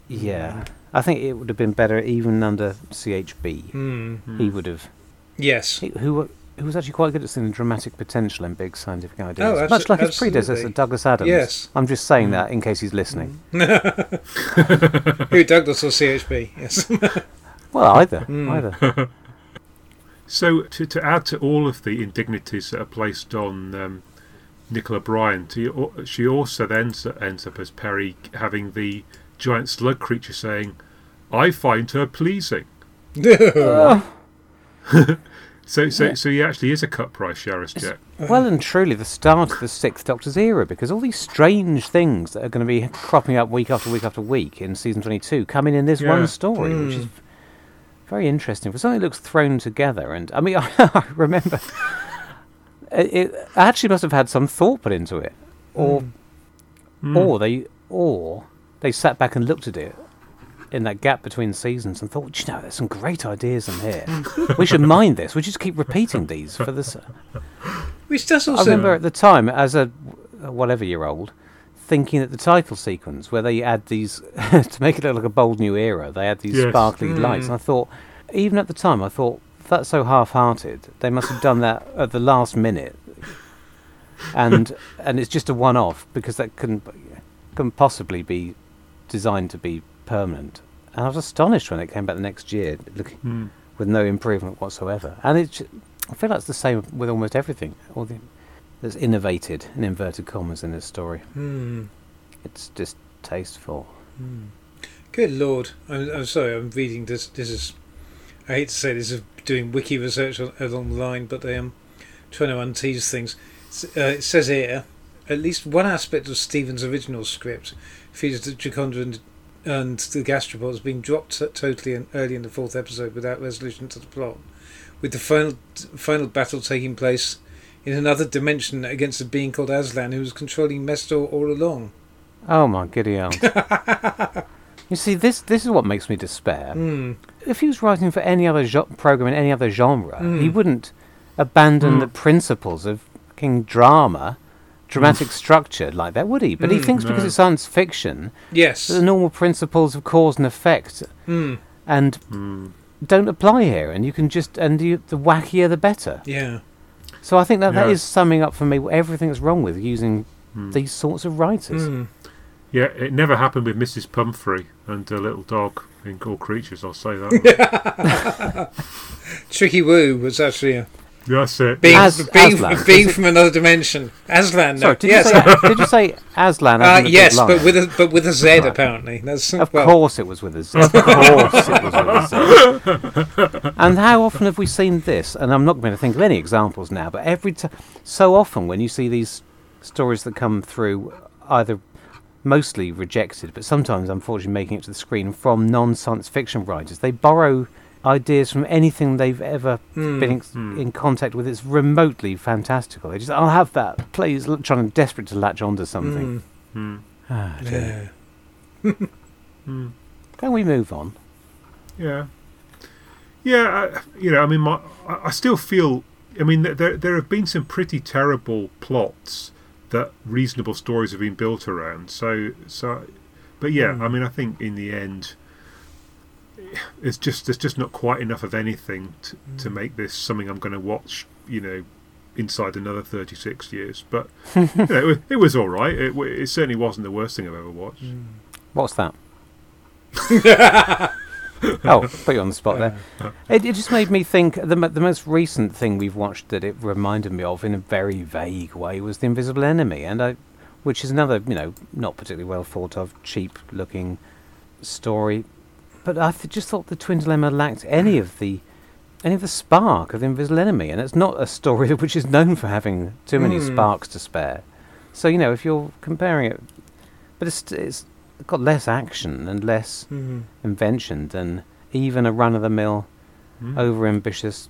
yeah. I think it would have been better even under CHB. Hmm. He would have. Yes. He, who who was actually quite good at seeing the dramatic potential in big scientific ideas, Oh, abso- much like his absolutely. predecessor Douglas Adams. Yes. I'm just saying that in case he's listening. Who, Douglas or CHB? Yes. Well, either, Hmm. either. So, to, to add to all of the indignities that are placed on um, Nicola Bryant, she also then ends up as Peri having the giant slug creature saying, I find her pleasing. So, so, Yeah. so he actually is a cut price Sharaz Jek. well and truly the start of the Sixth Doctor's era, because all these strange things that are going to be cropping up week after week after week in season 22 come in in this Yeah. one story, which Hmm. is very interesting for something that looks thrown together. And I mean, I remember it, it actually must have had some thought put into it, or Mm. or they or they sat back and looked at it in that gap between seasons and thought, you know, there's some great ideas in here. we should mind this. We just keep repeating these for this. Which does I also. remember at the time, as a whatever year old, thinking that the title sequence where they add these to make it look like a bold new era, they add these Yes. sparkly Mm. lights, and I thought, even at the time, I thought that's so half-hearted. They must have done that at the last minute, and and it's just a one-off because that couldn't couldn't possibly be designed to be permanent. And I was astonished when it came back the next year, looking Mm. with no improvement whatsoever. And it's, I feel like it's the same with almost everything. All the, that's innovated in inverted commas in this story. Hmm. It's just tasteful. Good lord! I'm, I'm sorry. I'm reading this. This is. I hate to say this is doing wiki research on, along the line, but I am trying to untease things. Uh, it says here, at least one aspect of Steven's original script, features the Jaconda and, and the gastropods being dropped totally in, early in the fourth episode without resolution to the plot, with the final final battle taking place in another dimension against a being called Aslan who was controlling Mestor all along. Oh my giddy aunt. you see, this this is what makes me despair. Hmm. If he was writing for any other jo- program in any other genre, he Mm. wouldn't abandon Mm. the principles of fucking drama, dramatic structure like that, would he? But he Mm, thinks because no. it's science fiction, Yes. the normal principles of cause and effect Hmm. and Mm. don't apply here, and you can just and you, the wackier the better. Yeah. So I think that that Yeah. is summing up for me everything that's wrong with using Mm. these sorts of writers. Hmm. Yeah, it never happened with Mrs. Pumphrey and a little dog in All Creatures, I'll say that. Tricky Woo was actually a That's it. being, As- being, Aslan. being from another dimension. Aslan, no. Sorry, did, yes. you say, did you say Aslan? Uh, yes, but with a but with a Z Right. apparently. That's Of well, course it was with a Z. Of course it was with a Z. and how often have we seen this? And I'm not going to think of any examples now, but every time, so often when you see these stories that come through, either mostly rejected, but sometimes unfortunately making it to the screen from non-science fiction writers, they borrow ideas from anything they've ever Hmm. been in, Hmm. in contact with. It's remotely fantastical. They just, I'll have that. Please, look, trying desperate to latch onto something. Hmm. Mm. Ah. Yeah. Mm. Can we move on? Yeah, yeah. I, you know, I mean, my, I, I still feel. I mean, there there have been some pretty terrible plots that reasonable stories have been built around. So, so, but yeah, Mm. I mean, I think in the end, it's just there's just not quite enough of anything to, to make this something I'm going to watch. You know, inside another 36 years. But you know, it, was- it was all right. It, it certainly wasn't the worst thing I've ever watched. Mm. What's that? oh, put you on the spot there. Uh, it, it just made me think. The the most recent thing we've watched that it reminded me of in a very vague way was the Invisible Enemy, and I, which is another you know not particularly well thought of, cheap looking story. But I th- just thought the Twin Dilemma lacked any of the any of the spark of the Invisible Enemy, and it's not a story which is known for having too many Hmm. sparks to spare. So you know if you're comparing it, but it's it's got less action and less Hmm. invention than even a run-of-the-mill, Mm. over-ambitious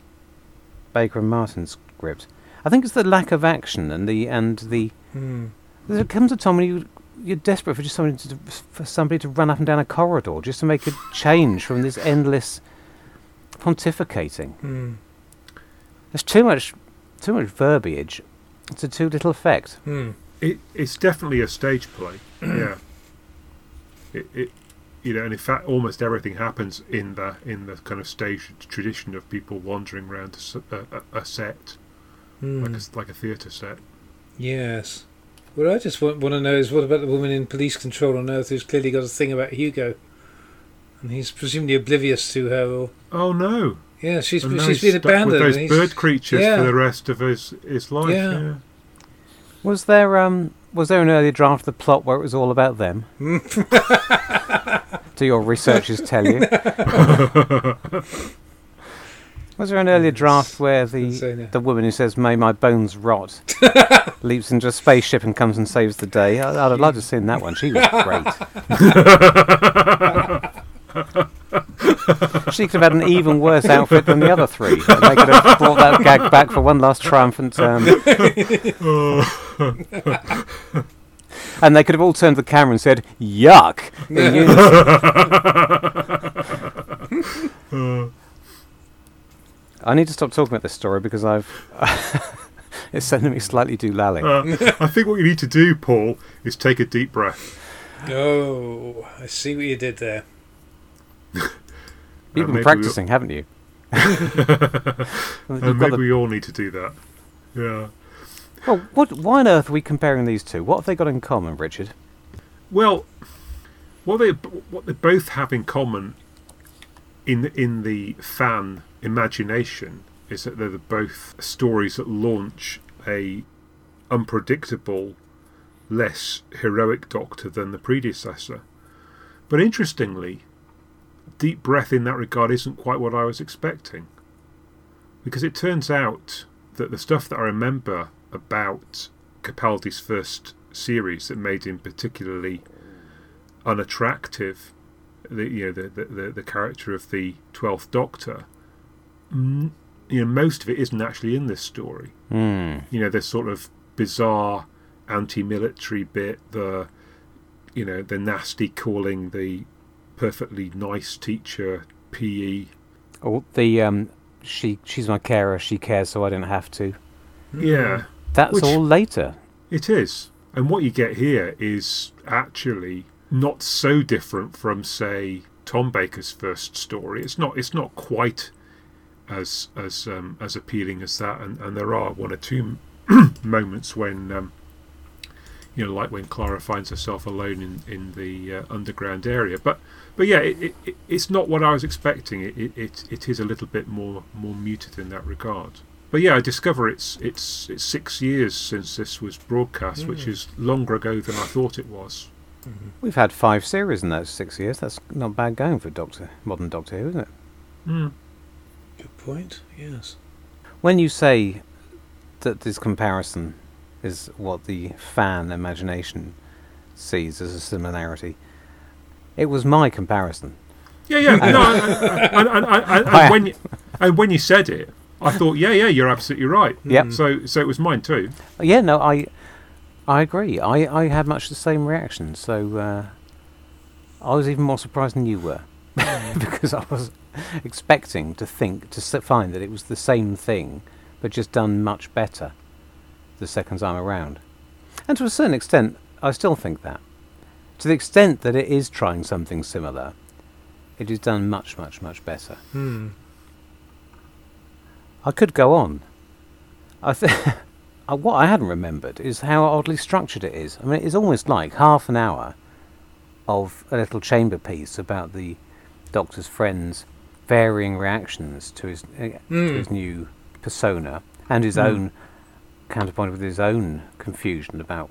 Baker and Martin script. I think it's the lack of action and the and the. Hmm. There comes a time when you you're desperate for just somebody to for somebody to run up and down a corridor just to make a change from this endless pontificating. Hmm. There's too much, too much verbiage to too little effect. Hmm. It, it's definitely a stage play. yeah. It, it, you know, and in fact, almost everything happens in the in the kind of stage tradition of people wandering around a set, Hmm. like a, s- like a theatre set. Yes. What I just want, want to know is what about the woman in police control on Earth who's clearly got a thing about Hugo, and he's presumably oblivious to her, or Oh no! yeah, she's And now she's he's been stuck abandoned. with those and bird creatures yeah. for the rest of his his life. Yeah. Yeah. Was there um was there an earlier draft of the plot where it was all about them? Do your researchers tell you? was there an earlier draft where the the woman who says "May my bones rot" leaps into a spaceship and comes and saves the day? I, I'd have loved to have seen that one. She was great. she could have had an even worse outfit than the other three. And they could have brought that gag back for one last triumphant term. and they could have all turned to the camera and said, "Yuck!" In unison. I need to stop talking about this story because I've it's sending me slightly doolally. Uh, I think what you need to do, Paul, is take a deep breath. Oh, I see what you did there. You've Uh, been maybe practicing, haven't you? You've And maybe the- we all need to do that. Yeah. well, what, why on earth are we comparing these two? What have they got in common, Richard? Well, what they what they both have in common in in the fan imagination is that they're both stories that launch a unpredictable, less heroic Doctor than the predecessor. But interestingly, Deep Breath in that regard isn't quite what I was expecting, because it turns out that the stuff that I remember about Capaldi's first series that made him particularly unattractive, the you know the the, the, character of the Twelfth Doctor, you know most of it isn't actually in this story. Hmm. You know, this sort of bizarre anti-military bit, the you know the nasty calling the perfectly nice teacher PE. Or the um, she she's my carer. She cares, so I don't have to. Yeah, That's Which- all later. It is. And what you get here is actually not so different from, say, Tom Baker's first story. It's not. It's not quite as as um, as appealing as that. And, and there are one or two moments when, um, you know, like when Clara finds herself alone in in the uh, underground area. But but yeah, it, it, it- it's not what I was expecting. It, it it it is a little bit more more muted in that regard. But yeah, I discover it's it's it's six years since this was broadcast, which Mm. is longer ago than I thought it was. We've had five series in those six years. That's not bad going for Doctor modern Doctor Who, isn't it? Mm. Point. Yes. When you say that this comparison is what the fan imagination sees as a similarity, it was my comparison. Yeah, yeah. no, and when you, and when you said it, I thought, yeah, yeah, you're absolutely right. Yep. So so it was mine too. Yeah, no, I, I agree. I, I had much the same reaction. So uh, I was even more surprised than you were, because I was expecting to think to find that it was the same thing, but just done much better the second time around. And to a certain extent, I still think that. To the extent that it is trying something similar, it is done much, much, much better. Hmm. I could go on. I th- what I hadn't remembered is how oddly structured it is. I mean, it's almost like half an hour of a little chamber piece about the Doctor's friends' varying reactions to his uh, to Mm. his new persona and his Mm. own counterpoint with his own confusion about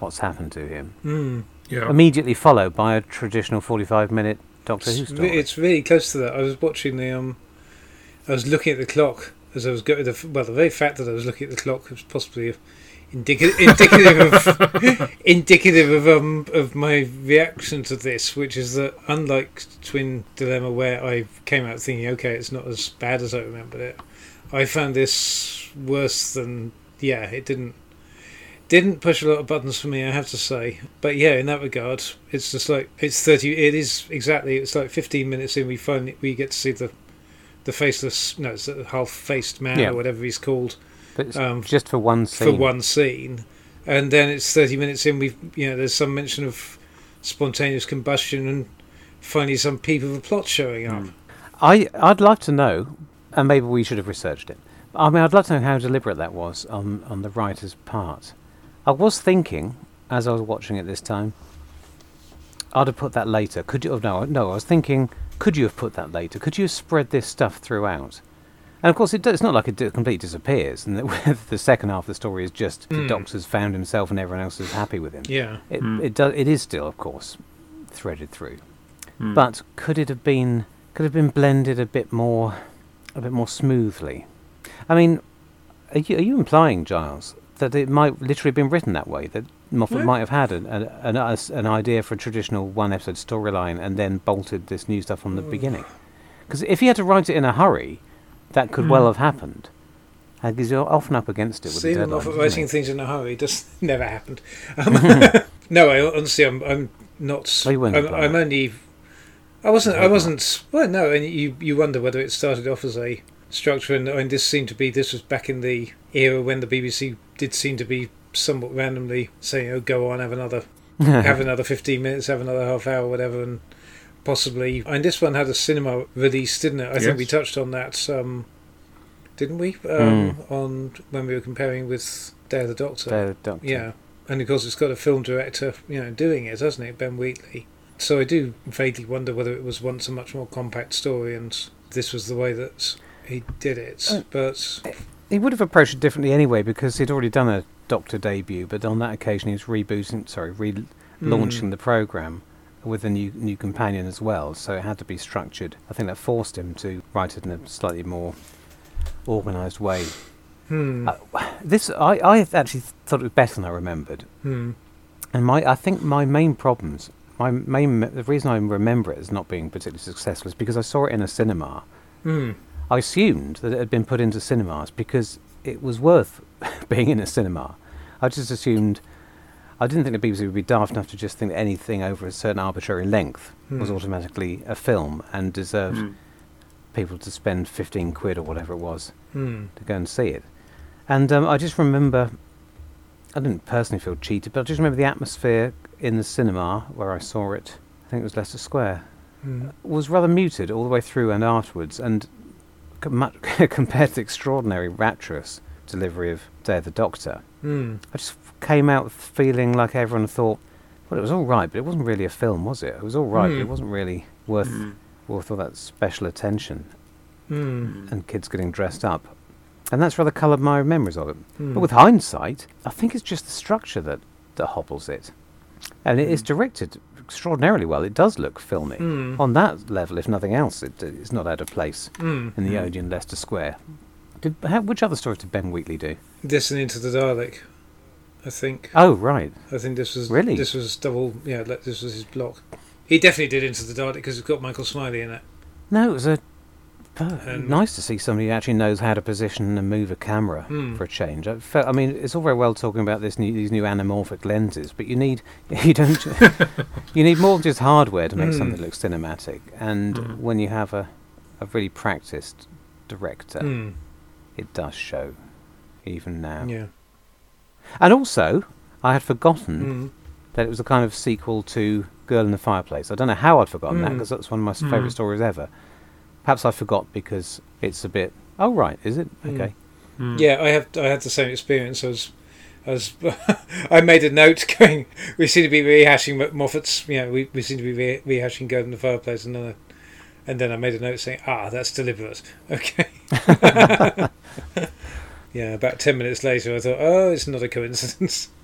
what's happened to him. Hmm. Yeah. Immediately followed by a traditional forty-five minute Doctor Who story. it's really close to that. I was watching the um, I was looking at the clock as I was going. The, well, the very fact that I was looking at the clock was possibly indicative indicative of indicative of um of my reaction to this, which is that unlike Twin Dilemma, where I came out thinking, okay, it's not as bad as I remembered it, I found this worse than yeah. It didn't didn't push a lot of buttons for me, I have to say. But yeah, in that regard, it's just like it's thirty. It is exactly. It's like fifteen minutes in. We finally we get to see the the faceless, no, it's the half-faced man Yeah. or whatever he's called Um, just for one scene. for one scene, and then it's thirty minutes in. We've you know there's some mention of spontaneous combustion and finally some peep of a plot showing up. I I'd like to know, and maybe we should have researched it. I mean, I'd like to know how deliberate that was on on the writer's part. I was thinking as I was watching it this time. I'd have put that later. Could you? Oh, no, no. I was thinking, could you have put that later? Could you have spread this stuff throughout? And of course, it does, it's not like it di- completely disappears, and that the second half of the story is just the Mm. doctor's found himself and everyone else is happy with him. Yeah, It Mm. it does it is still, of course, threaded through. Mm. But could it have been could have been blended a bit more a bit more smoothly? I mean, are you, are you implying, Giles, that it might literally have been written that way? That Moffat No. might have had an an, an, an idea for a traditional one episode storyline and then bolted this new stuff from the Mm. beginning? Because if he had to write it in a hurry, that could well Mm. have happened. And he's often up against it with deadlines. Moffat isn't writing things in a hurry just never happened. Um, no, I honestly, I'm, I'm not. Oh, I'm, I'm only. I wasn't. I wasn't. Well, no, and you you wonder whether it started off as a structure, and, and this seemed to be. This was back in the era when the BBC did seem to be somewhat randomly saying, "Oh, go on, have another, have another fifteen minutes, have another half hour, whatever," and possibly. And this one had a cinema release, didn't it? I think we touched on that. Um, didn't we? Um, Hmm. On when we were comparing with Day of the Doctor. The Doctor. Yeah, and of course it's got a film director, you know, doing it, hasn't it, Ben Wheatley? So I do vaguely wonder whether it was once a much more compact story, and this was the way that he did it. Uh, but He would have approached it differently anyway because he'd already done a Doctor debut, but on that occasion he was rebooting, sorry, relaunching Mm. the program with a new new companion as well. So it had to be structured. I think that forced him to write it in a slightly more organised way. Hmm. Uh, This I I actually thought it was better than I remembered, Hmm. and my I think my main problems. My main the reason I remember it as not being particularly successful is because I saw it in a cinema. Hmm. I assumed that it had been put into cinemas because it was worth being in a cinema. I just assumed. I didn't think the BBC would be daft enough to just think that anything over a certain arbitrary length was Hmm. automatically a film and deserved Mm. people to spend 15 quid or whatever it was Hmm. to go and see it. And um, I just remember, I didn't personally feel cheated, but I just remember the atmosphere in the cinema where I saw it. I think it was Leicester Square Hmm. was rather muted all the way through and afterwards, and com- much compared to the extraordinary rapturous delivery of Day of the Doctor, Hmm. I just came out feeling like everyone thought, well, it was all right, but it wasn't really a film, was it? It was all right, but Hmm. it wasn't really worth Mm. worth all that special attention Hmm. Mm. and kids getting dressed up. And that's rather coloured my memories of it. Hmm. But with hindsight, I think it's just the structure that, that hobbles it. And it is directed extraordinarily well. It does look filmy. Hmm. On that level, if nothing else, it, it's not out of place Hmm. in the Mm. Odeon Leicester Square. Did, how, which other stories did Ben Wheatley do? This and Into the Dalek, I think. Oh, right. I think this was Really? This was double. Yeah, this was his block. He definitely did Into the Dalek because it's got Michael Smiley in it. No, it was a. Um, nice to see somebody who actually knows how to position and move a camera Hmm. for a change. I, felt, I mean, it's all very well talking about this new, these new anamorphic lenses, but you need you don't you need more than just hardware to make Hmm. something look cinematic. And Mm. when you have a a really practiced director, Hmm. it does show, even now. Yeah. And also, I had forgotten Hmm. that it was a kind of sequel to Girl in the Fireplace. I don't know how I'd forgotten that Mm. because that's one of my Mm. favourite stories ever. Perhaps I forgot because it's a bit. Oh right, is it? Mm. Okay. Mm. Yeah, I have. I had the same experience. I was, I was, I made a note going. We seem to be rehashing Moffat's. You know, we, we seem to be re- rehashing Girl in the Fireplace, and then, I, and then I made a note saying, "Ah, that's deliberate." Okay. Yeah. About ten minutes later, I thought, "Oh, it's not a coincidence."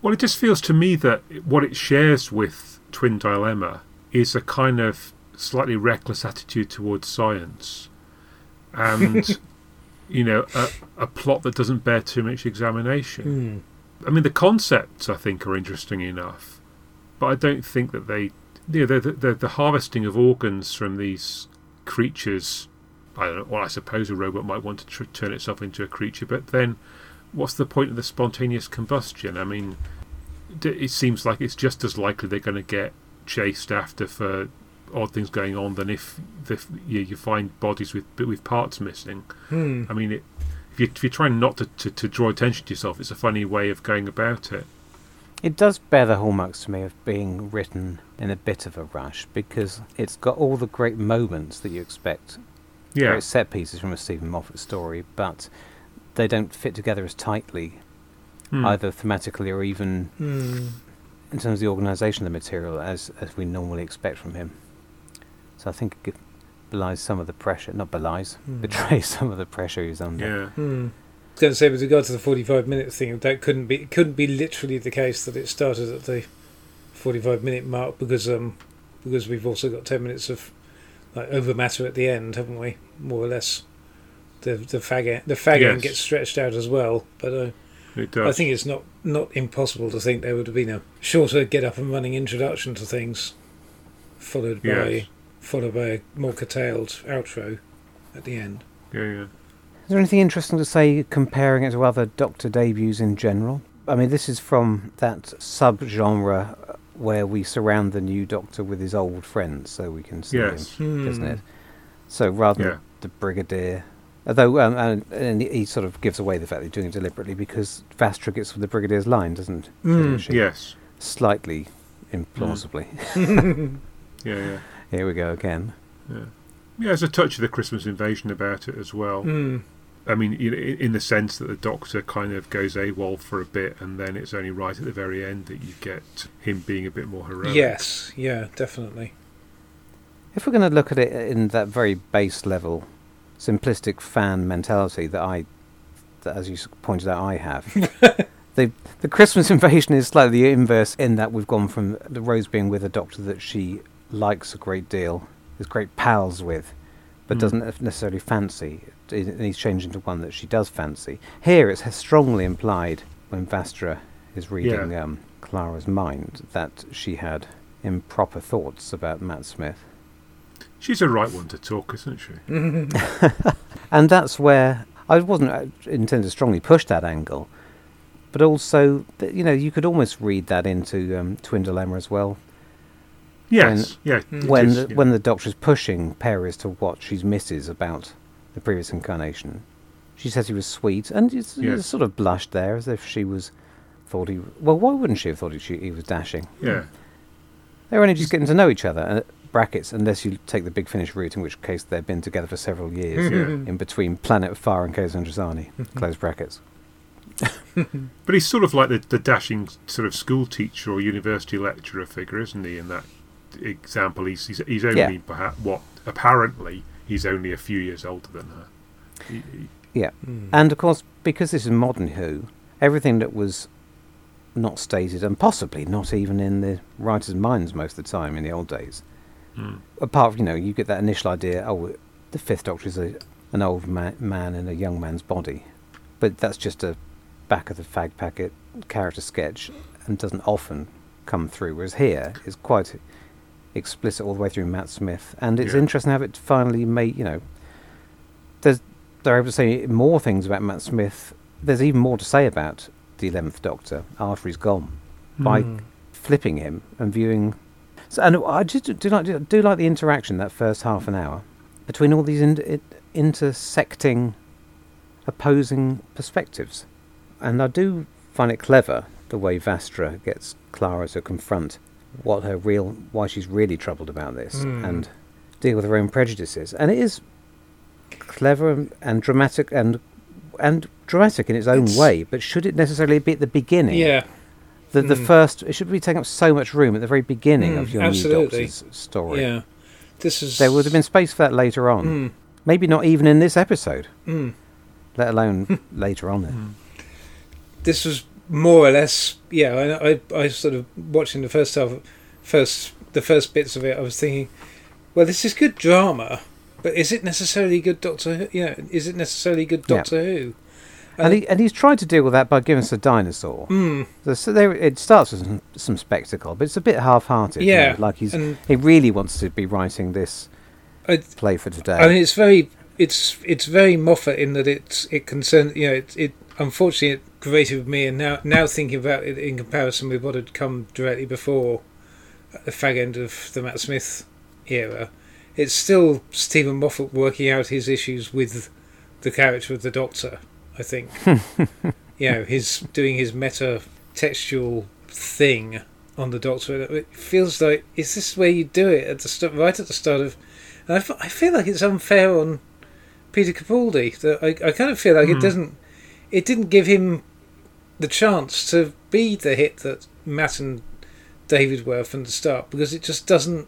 Well, it just feels to me that what it shares with Twin Dilemma is a kind of slightly reckless attitude towards science, and you know, a, a plot that doesn't bear too much examination. Hmm. I mean, the concepts I think are interesting enough, but I don't think that they, you know, the, the, the harvesting of organs from these creatures. I don't know. Well, I suppose a robot might want to tr- turn itself into a creature, but then, what's the point of the spontaneous combustion? I mean, d- it seems like it's just as likely they're going to get chased after for odd things going on than if the, you, you find bodies with with parts missing. Hmm. I mean, it, if, you, if you're trying not to, to, to draw attention to yourself, it's a funny way of going about it. It does bear the hallmarks to me of being written in a bit of a rush because it's got all the great moments that you expect, Yeah, great set pieces from a Steven Moffat story, but they don't fit together as tightly, Hmm. either thematically or even Hmm. in terms of the organisation of the material as as we normally expect from him. So I think it belies some of the pressure, not belies, Hmm. betrays some of the pressure he's under. yeah, Hmm. I was going to say with regard to the forty-five minute thing, that couldn't be it couldn't be literally the case that it started at the forty-five minute mark because um because we've also got ten minutes of like over matter at the end, haven't we? More or less. The the fag end, the fag end gets stretched out as well, but uh, it does. I think it's not not impossible to think there would have been a shorter get up and running introduction to things, followed by Yes. followed by a more curtailed outro at the end. yeah, yeah. Is there anything interesting to say comparing it to other Doctor debuts in general? I mean, this is from that subgenre where we surround the new Doctor with his old friends, so we can see Yes. him, isn't Hmm. it? So rather Yeah. than the Brigadier, although um, and, and he sort of gives away the fact that he's doing it deliberately because Vastra gets from the Brigadier's line, doesn't, doesn't Mm. she? Yes. Slightly implausibly. Yeah, yeah. Here we go again. Yeah, there's a touch of the Christmas invasion about it as well. Hmm. I mean, you know, in in the sense that the Doctor kind of goes AWOL for a bit, and then it's only right at the very end that you get him being a bit more heroic. Yes, yeah, definitely. If we're going to look at it in that very base level, simplistic fan mentality that I, that as you pointed out, I have, the the Christmas invasion is slightly the inverse in that we've gone from the Rose being with a doctor that she likes a great deal, is great pals with, but Mm. doesn't necessarily fancy. And he's changed into one that she does fancy. Here, it's strongly implied when Vastra is reading Yeah. um, Clara's mind that she had improper thoughts about Matt Smith. She's a right one to talk, isn't she? And that's where I wasn't uh, intending to strongly push that angle, but also, you know, you could almost read that into um, Twin Dilemma as well. Yes. yeah. Mm. when is, the, yeah. when the Doctor is pushing Peri as to what she's misses about the previous incarnation, she says he was sweet, and it's, Yes. it's sort of blushed there as if she was thought he. Well, why wouldn't she have thought he, he was dashing? yeah. They're only just getting to know each other. Uh, brackets, unless you take the big finish route, in which case they've been together for several years. Yeah. in between Planet of Fire and Caves of Androzani. Close brackets. But he's sort of like the, the dashing sort of school teacher or university lecturer figure, isn't he? In that example, he's he's, he's only Yeah. perhaps what apparently he's only a few years older than her. He, he, Yeah. Hmm. And of course, because this is modern Who, everything that was not stated, and possibly not even in the writers' minds most of the time in the old days, mm, apart from, you know, you get that initial idea, oh, the Fifth Doctor is a, an old ma- man in a young man's body. But that's just a back of the fag packet character sketch and doesn't often come through. Whereas here, it's quite explicit all the way through Matt Smith. And it's Yeah. interesting have it finally made, you know, there's, they're able to say more things about Matt Smith. There's even more to say about the 11th Doctor after he's gone by Hmm. flipping him and viewing. So, and I just do like do like the interaction that first half an hour between all these in, it, intersecting, opposing perspectives, and I do find it clever the way Vastra gets Clara to confront what her real, why she's really troubled about this, Hmm. and deal with her own prejudices, and it is clever and, and dramatic and and dramatic in its own It's- way. But should it necessarily be at the beginning? Yeah, The, the Mm. first, it should be taking up so much room at the very beginning Mm, of your absolutely. new Doctor's story. yeah. This is There would have been space for that later on. Mm, Maybe not even in this episode, mm. let alone later on. mm. This was more or less. Yeah, I, I, I sort of watching the first half, first the first bits of it. I was thinking, well, this is good drama, but is it necessarily good Doctor? Who? Yeah, is it necessarily good Yeah. Doctor Who? And, he, and he's tried to deal with that by giving us a dinosaur. Mm, So, there, it starts with some, some spectacle, but it's a bit half-hearted. you Yeah, know, like he's he really wants to be writing this I, play for today. I mean, it's very, it's it's very Moffat in that it's it concerns. You know, it, it unfortunately it grated with me, and now now thinking about it in comparison with what had come directly before, at the fag end of the Matt Smith era, it's still Steven Moffat working out his issues with the character of the Doctor. I think, you know, his doing his meta textual thing on the Doctor. It feels like is this where you do it at the start, right at the start of? And I, f- I feel like it's unfair on Peter Capaldi. That I, I kind of feel like it Hmm. doesn't. It didn't give him the chance to be the hit that Matt and David were from the start because it just doesn't.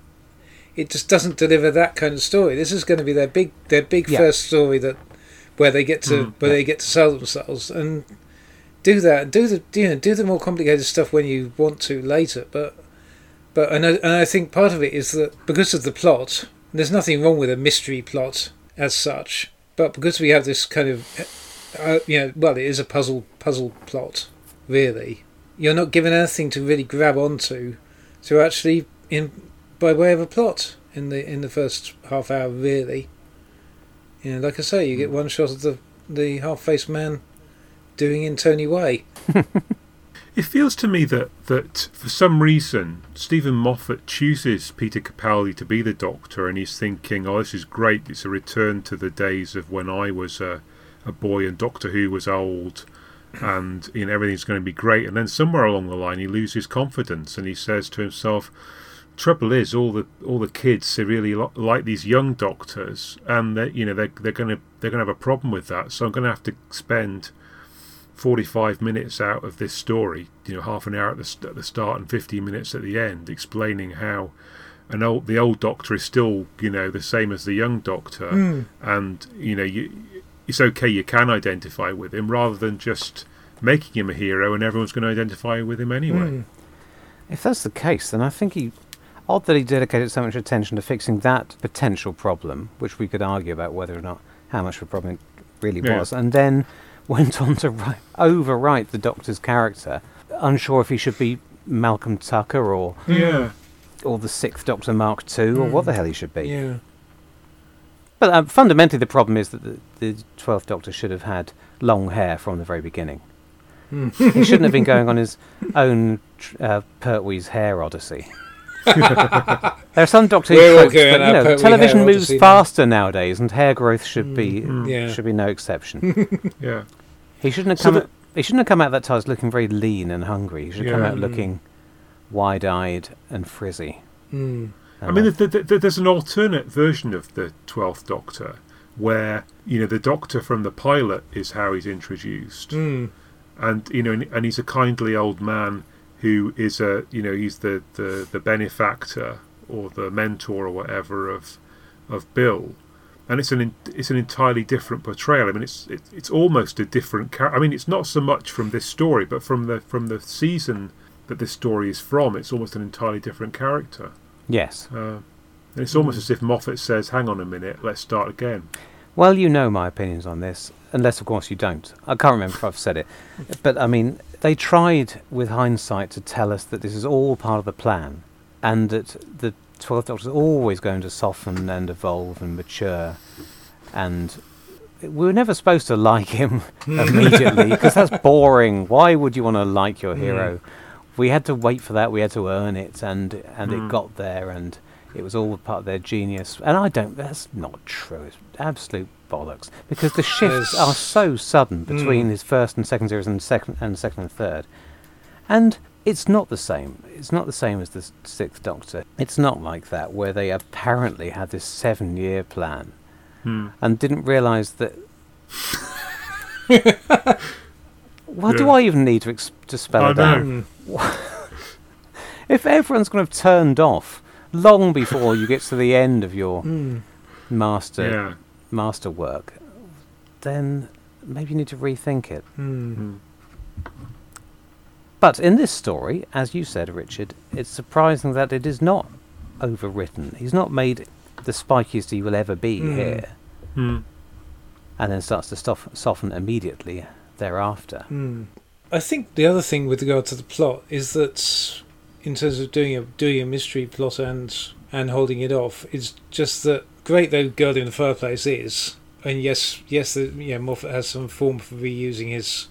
It just doesn't deliver that kind of story. This is going to be their big, their big Yeah. first story that where they get to Mm, where yeah. they get to sell themselves and do that. Do the you know do the more complicated stuff when you want to later. But but and I, and I think part of it is that because of the plot, there's nothing wrong with a mystery plot as such. But because we have this kind of uh, you know well it is a puzzle puzzle plot really. You're not given anything to really grab onto to actually in by way of a plot in the in the first half hour really. You know, like I say, you get one shot of the the half faced man doing in Tony Way. It feels to me that, that for some reason Steven Moffat chooses Peter Capaldi to be the Doctor, and he's thinking, "Oh, this is great! It's a return to the days of when I was a, a boy and Doctor Who was old, and you know everything's going to be great." And then somewhere along the line, he loses confidence, and he says to himself, "Trouble is, all the all the kids they really lo- like these young Doctors, and they you know they they're going to they're going to have a problem with that. So I'm going to have to spend." 45 minutes out of this story, you know, half an hour at the, at the start and 15 minutes at the end, explaining how an old the old doctor is still, you know, the same as the young doctor, hmm. and you know, you, it's okay, you can identify with him rather than just making him a hero and everyone's going to identify with him anyway. Hmm. If that's the case, then I think he. Odd that he dedicated so much attention to fixing that potential problem, which we could argue about whether or not how much of a problem it really Yeah. was, and then went on to write, overwrite the Doctor's character, unsure if he should be Malcolm Tucker or Yeah, or the Sixth Doctor Mark II or what the hell he should be. Yeah. But um, fundamentally, the problem is that the, the Twelfth Doctor should have had long hair from the very beginning. Hmm. he shouldn't have been going on his own uh, Pertwee's hair odyssey. there are some Doctor Who tropes, but you know, television moves now. faster nowadays, and hair growth should be Mm. Yeah. should be no exception. yeah. he shouldn't have So come. out, he shouldn't have come out that TARDIS looking very lean and hungry. He should have come out Mm. looking wide-eyed and frizzy. Hmm. I mean, th th th there's an alternate version of the Twelfth Doctor where you know the Doctor from the pilot is how he's introduced. Hmm. and you know, and, and he's a kindly old man who is a you know he's the, the, the benefactor or the mentor or whatever of of Bill, and it's an it's an entirely different portrayal. I mean, it's it, it's almost a different character. I mean, it's not so much from this story, but from the from the season that this story is from. It's almost an entirely different character. Yes. Uh, it's almost as if Moffat says, "Hang on a minute, let's start again." Well, you know my opinions on this, unless, of course, you don't. I can't remember if I've said it. But, I mean, they tried, with hindsight, to tell us that this is all part of the plan and that the Twelfth Doctor is always going to soften and evolve and mature. And we were never supposed to like him immediately because that's boring. Why would you want to like your hero? We had to wait for that. We had to earn it, and and Mm. it got there, and it was all part of their genius. And I don't. That's not true. It's absolute bollocks because the shifts are so sudden between Mm. his first and second series and second and second and third, and it's not the same. It's not the same as the Sixth Doctor. It's not like that where they apparently had this seven-year plan Hmm. and didn't realise that. what do I even need to ex- to spell I it out? know. If everyone's kind of turned off long before you get to the end of your Hmm. master Yeah. master work, then maybe you need to rethink it. Hmm. But in this story, as you said, Richard, it's surprising that it is not overwritten. He's not made the spikiest he will ever be Mm. here, Hmm. and then starts to soften immediately thereafter. Hmm. I think the other thing with regard to the plot is that, in terms of doing a doing a mystery plot and and holding it off, is just that great though Girl in the Fireplace is, and yes, yes, the, yeah, Moffat has some form for reusing his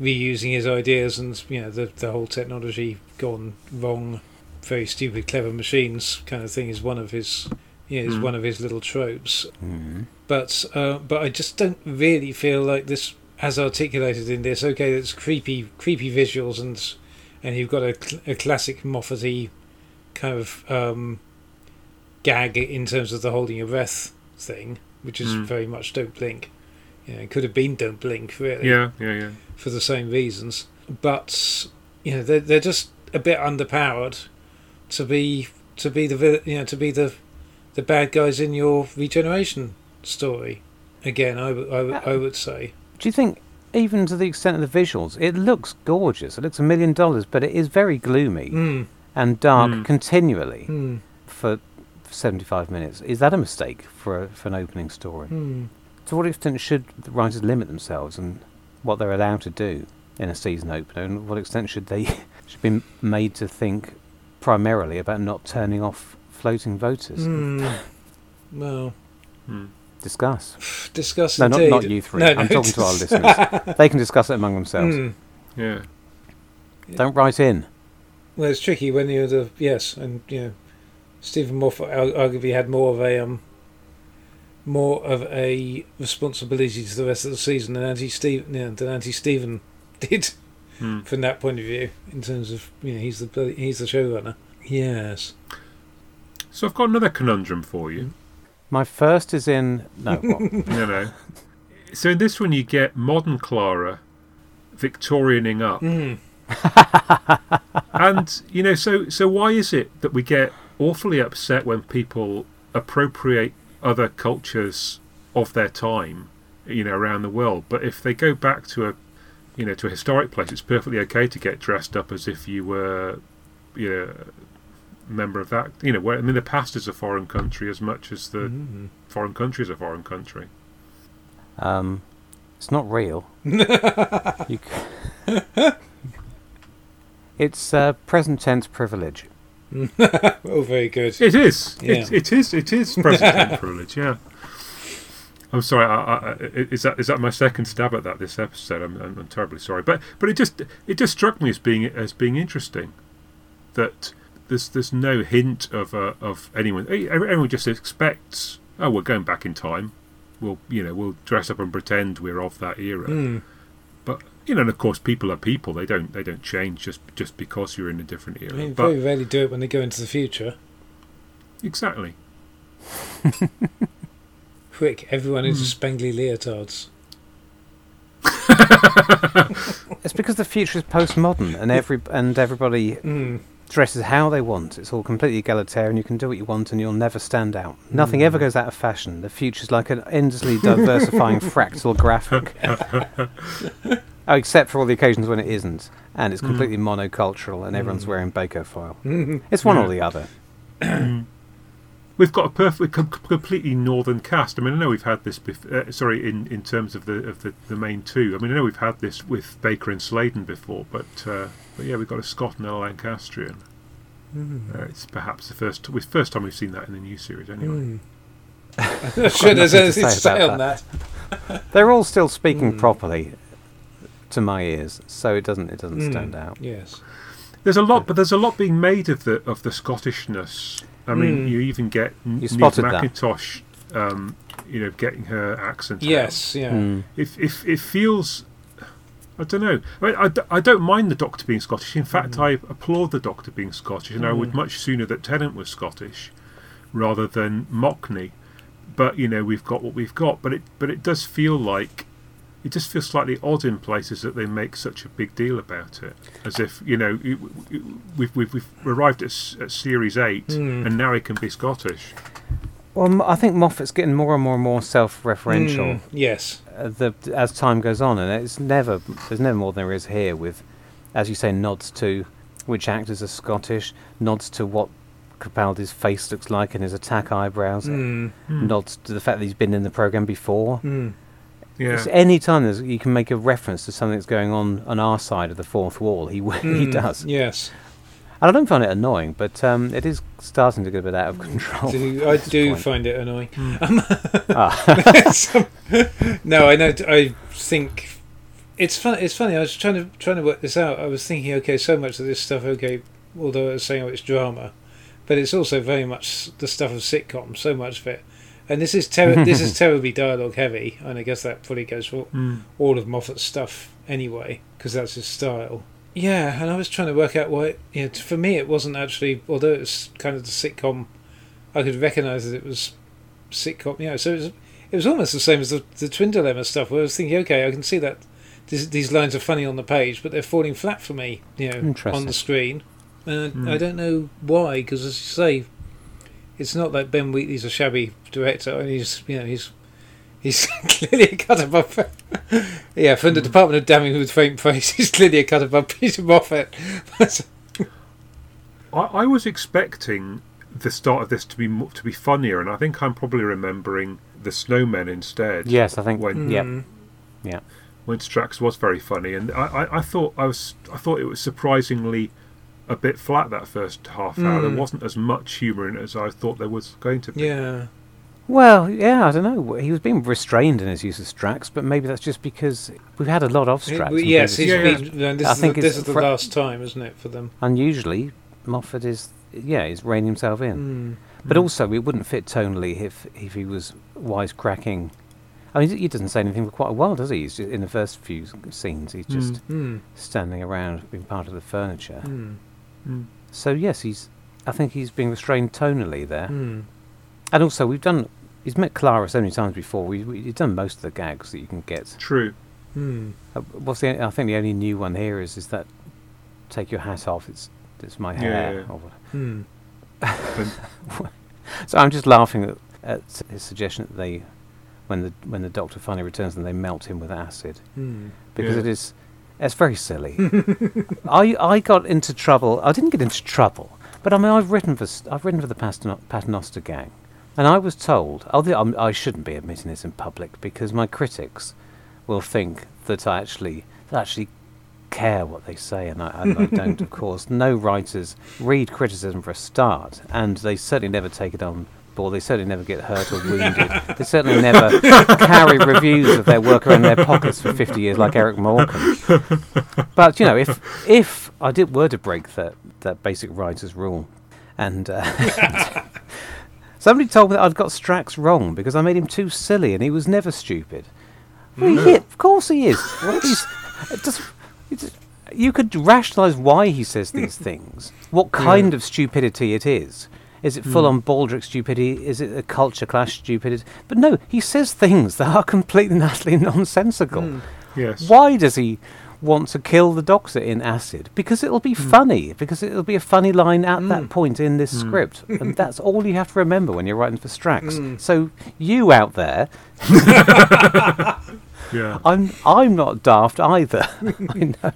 reusing his ideas and you know the the whole technology gone wrong very stupid, clever machines kind of thing is one of his, you know, is Mm. one of his little tropes. Mm. But uh, but I just don't really feel like this, as articulated in this. Okay, it's creepy, creepy visuals, and and you've got a, cl- a classic Moffat-y kind of um, gag in terms of the holding your breath thing, which is Mm. very much Don't Blink. You know, it could have been Don't Blink, really Yeah, yeah, yeah. for the same reasons. But you know, they're they're just a bit underpowered to be to be the you know to be the the bad guys in your regeneration story. Again, I I I would say. Do you think, even to the extent of the visuals, it looks gorgeous? It looks a million dollars, but it is very gloomy Mm, and dark Mm. continually mm, for 75 minutes. Is that a mistake for a, for an opening story? mm. To what extent should the writers limit themselves and what they're allowed to do in a season opener, and what extent should they should be made to think primarily about not turning off floating voters? Mm. Well, Mm. Discuss. discuss No, not, indeed. not you three. No, I'm no, talking to our listeners. They can discuss it among themselves. Mm. Yeah. Don't write in. Well, it's tricky when you're the yes, and you know, Steven Moffat ar- arguably had more of a um, more of a responsibility to the rest of the season than Anti Steve you know, than Anthony Steven did Mm. from that point of view. In terms of you know, he's the he's the showrunner. Yes. So I've got another conundrum for you. My first is in. No, what? no, no. So in this one, you get modern Clara Victorianing up, Mm. and you know, so so why is it that we get awfully upset when people appropriate other cultures of their time, you know, around the world? But if they go back to a, you know, to a historic place, it's perfectly okay to get dressed up as if you were, you know, a member of that. You know, where I mean, the past is a foreign country as much as the Mm. foreign country is a foreign country. um, it's not real. c- it's uh, present tense privilege. oh, very good. It is. Yeah. It, it is. It is present tense privilege. Yeah. I'm sorry. I, I, I- is that is that my second stab at that this episode? I'm, I'm, I'm terribly sorry, but but it just it just struck me as being as being interesting that there's there's no hint of uh, of anyone. Everyone just expects. Oh, we're going back in time. We'll you know we'll dress up and pretend we're of that era. Mm. But you know, and of course, people are people. They don't they don't change just just because you're in a different era. I mean, but very rarely do it when they go into the future. exactly. Quick, everyone into Mm. spangly leotards. It's because the future is postmodern and every and everybody Mm. Dresses how they want. It's all completely egalitarian. You can do what you want and you'll never stand out. Hmm. Nothing ever goes out of fashion. The future's like an endlessly diversifying fractal graphic. oh, except for all the occasions when it isn't. And it's hmm. completely monocultural and everyone's hmm. wearing Bacofoil. Mm. It's one Yeah. or the other. We've got a perfectly com- completely northern cast. I mean, I know we've had this. Bef- uh, sorry, in, in terms of the of the, the main two. I mean, I know we've had this with Baker and Sladen before, but uh, but yeah, we've got a Scot and a Lancastrian. Mm. Uh, it's perhaps the first we first time we've seen that in the new series. Anyway, Mm. I'm not sure there's nothing to anything to say say about on that. They're all still speaking Mm. properly to my ears, so it doesn't it doesn't Mm. stand out. Yes. there's a lot, but there's a lot being made of the of the Scottishness. I mean, Mm. you even get N- You Neve spotted. McIntosh, um, you know, getting her accent. out. Yes. Yeah. Mm. if if it feels I don't know. I, mean, I, d- I don't mind the Doctor being Scottish. In fact, Mm. I applaud the Doctor being Scottish, and I would much sooner that Tennant was Scottish rather than Mockney. But you know, we've got what we've got. But it but it does feel like it just feels slightly odd in places that they make such a big deal about it, as if you know it- it- we've we've, we've arrived at, at series eight, Mm. and now he can be Scottish. Well, I think Moffat's getting more and more and more self-referential Mm. Yes. uh, the, as time goes on, and it's never there's never more than there is here with, as you say, nods to which actors are Scottish, nods to what Capaldi's face looks like and his attack eyebrows, Mm. Hmm. nods to the fact that he's been in the program before. Mm. Yeah. It's any time there's, you can make a reference to something that's going on on our side of the fourth wall, he w- he Mm. does. Yes. And I don't find it annoying, but um, it is starting to get a bit out of control. Do- I do point. find it annoying. Ah. no, I know. I think it's fun. It's funny. I was trying to trying to work this out. I was thinking, okay, so much of this stuff, okay, although it's saying oh, it's drama, but it's also very much the stuff of sitcom. So much of it, and this is ter- this is terribly dialogue heavy, and I guess that probably goes for Mm. all of Moffat's stuff anyway, because that's his style. Yeah, and I was trying to work out why. You know, for me, it wasn't actually. Although it's kind of the sitcom, I could recognise that it was sitcom. You know, so it was, it was almost the same as the, the Twin Dilemma stuff. Where I was thinking, okay, I can see that these, these lines are funny on the page, but they're falling flat for me. You know, on the screen. And Hmm. I don't know why, because as you say, it's not like Ben Wheatley's a shabby director, and he's you know he's he's clearly a cut above. yeah, from the Department of Damning with Faint Praise, he's clearly a cut above Peter Moffatt. I, I was expecting the start of this to be to be funnier, and I think I'm probably remembering the snowmen instead. Yes, I think. When Yep. Mm. Yeah. when Strax was very funny, and I, I, I thought I was I thought it was surprisingly a bit flat that first half hour. There Mm. wasn't as much humour in it as I thought there was going to be. Yeah, Well, yeah, I don't know. He was being restrained in his use of Strax, but maybe that's just because we've had a lot of Strax. It- yes, he's Yeah, yeah. years. been. and This, I is, think the, this is the fr- last time, isn't it, for them? Unusually, Moffat is, yeah, he's reining himself in. Mm. But Mm. also, it wouldn't fit tonally if if he was wisecracking. I mean, he doesn't say anything for quite a while, does he? He's just, in the first few scenes, he's just Mm. standing around, being part of the furniture. Mm. So yes, he's. I think he's being restrained tonally there. Mm. And also, we've done. He's met Clara so many times before. We, we, we've done most of the gags that you can get. True. Mm. Uh, what's the? I think the only new one here is is that take your hat off. It's it's my Yeah, hair. yeah. or what- Mm. So I'm just laughing at, at his suggestion that they, when the when the doctor finally returns, and they melt him with acid Mm. because Yeah. it is. It's very silly. I I got into trouble. I didn't get into trouble, but I mean I've written for I've written for the Paterno- Paternoster gang, and I was told. Although I'm, I shouldn't be admitting this in public because my critics will think that I actually that I actually care what they say, and I, and I don't. Of course, no writers read criticism for a start, and they certainly never take it on board. They certainly never get hurt or wounded. they certainly never carry reviews of their work around their pockets for 50 years, like Eric Morecambe. But you know, if if I did were to break that that basic writer's rule, and uh, somebody told me that I'd got Strax wrong because I made him too silly, and he was never stupid. Well, he, of course he is. He's, it does, you could rationalise why he says these things, what kind of stupidity it is. Is it full on Baldric stupidity? Is it a culture clash stupidity? But no, he says things that are completely and utterly nonsensical. Mm. Yes. Why does he want to kill the doctor in acid? Because it'll be funny. Because it'll be a funny line at that Mm. point in this Mm. script, and that's all you have to remember when you're writing for Strax. Mm. So you out there, Yeah. I'm I'm not daft either. I know.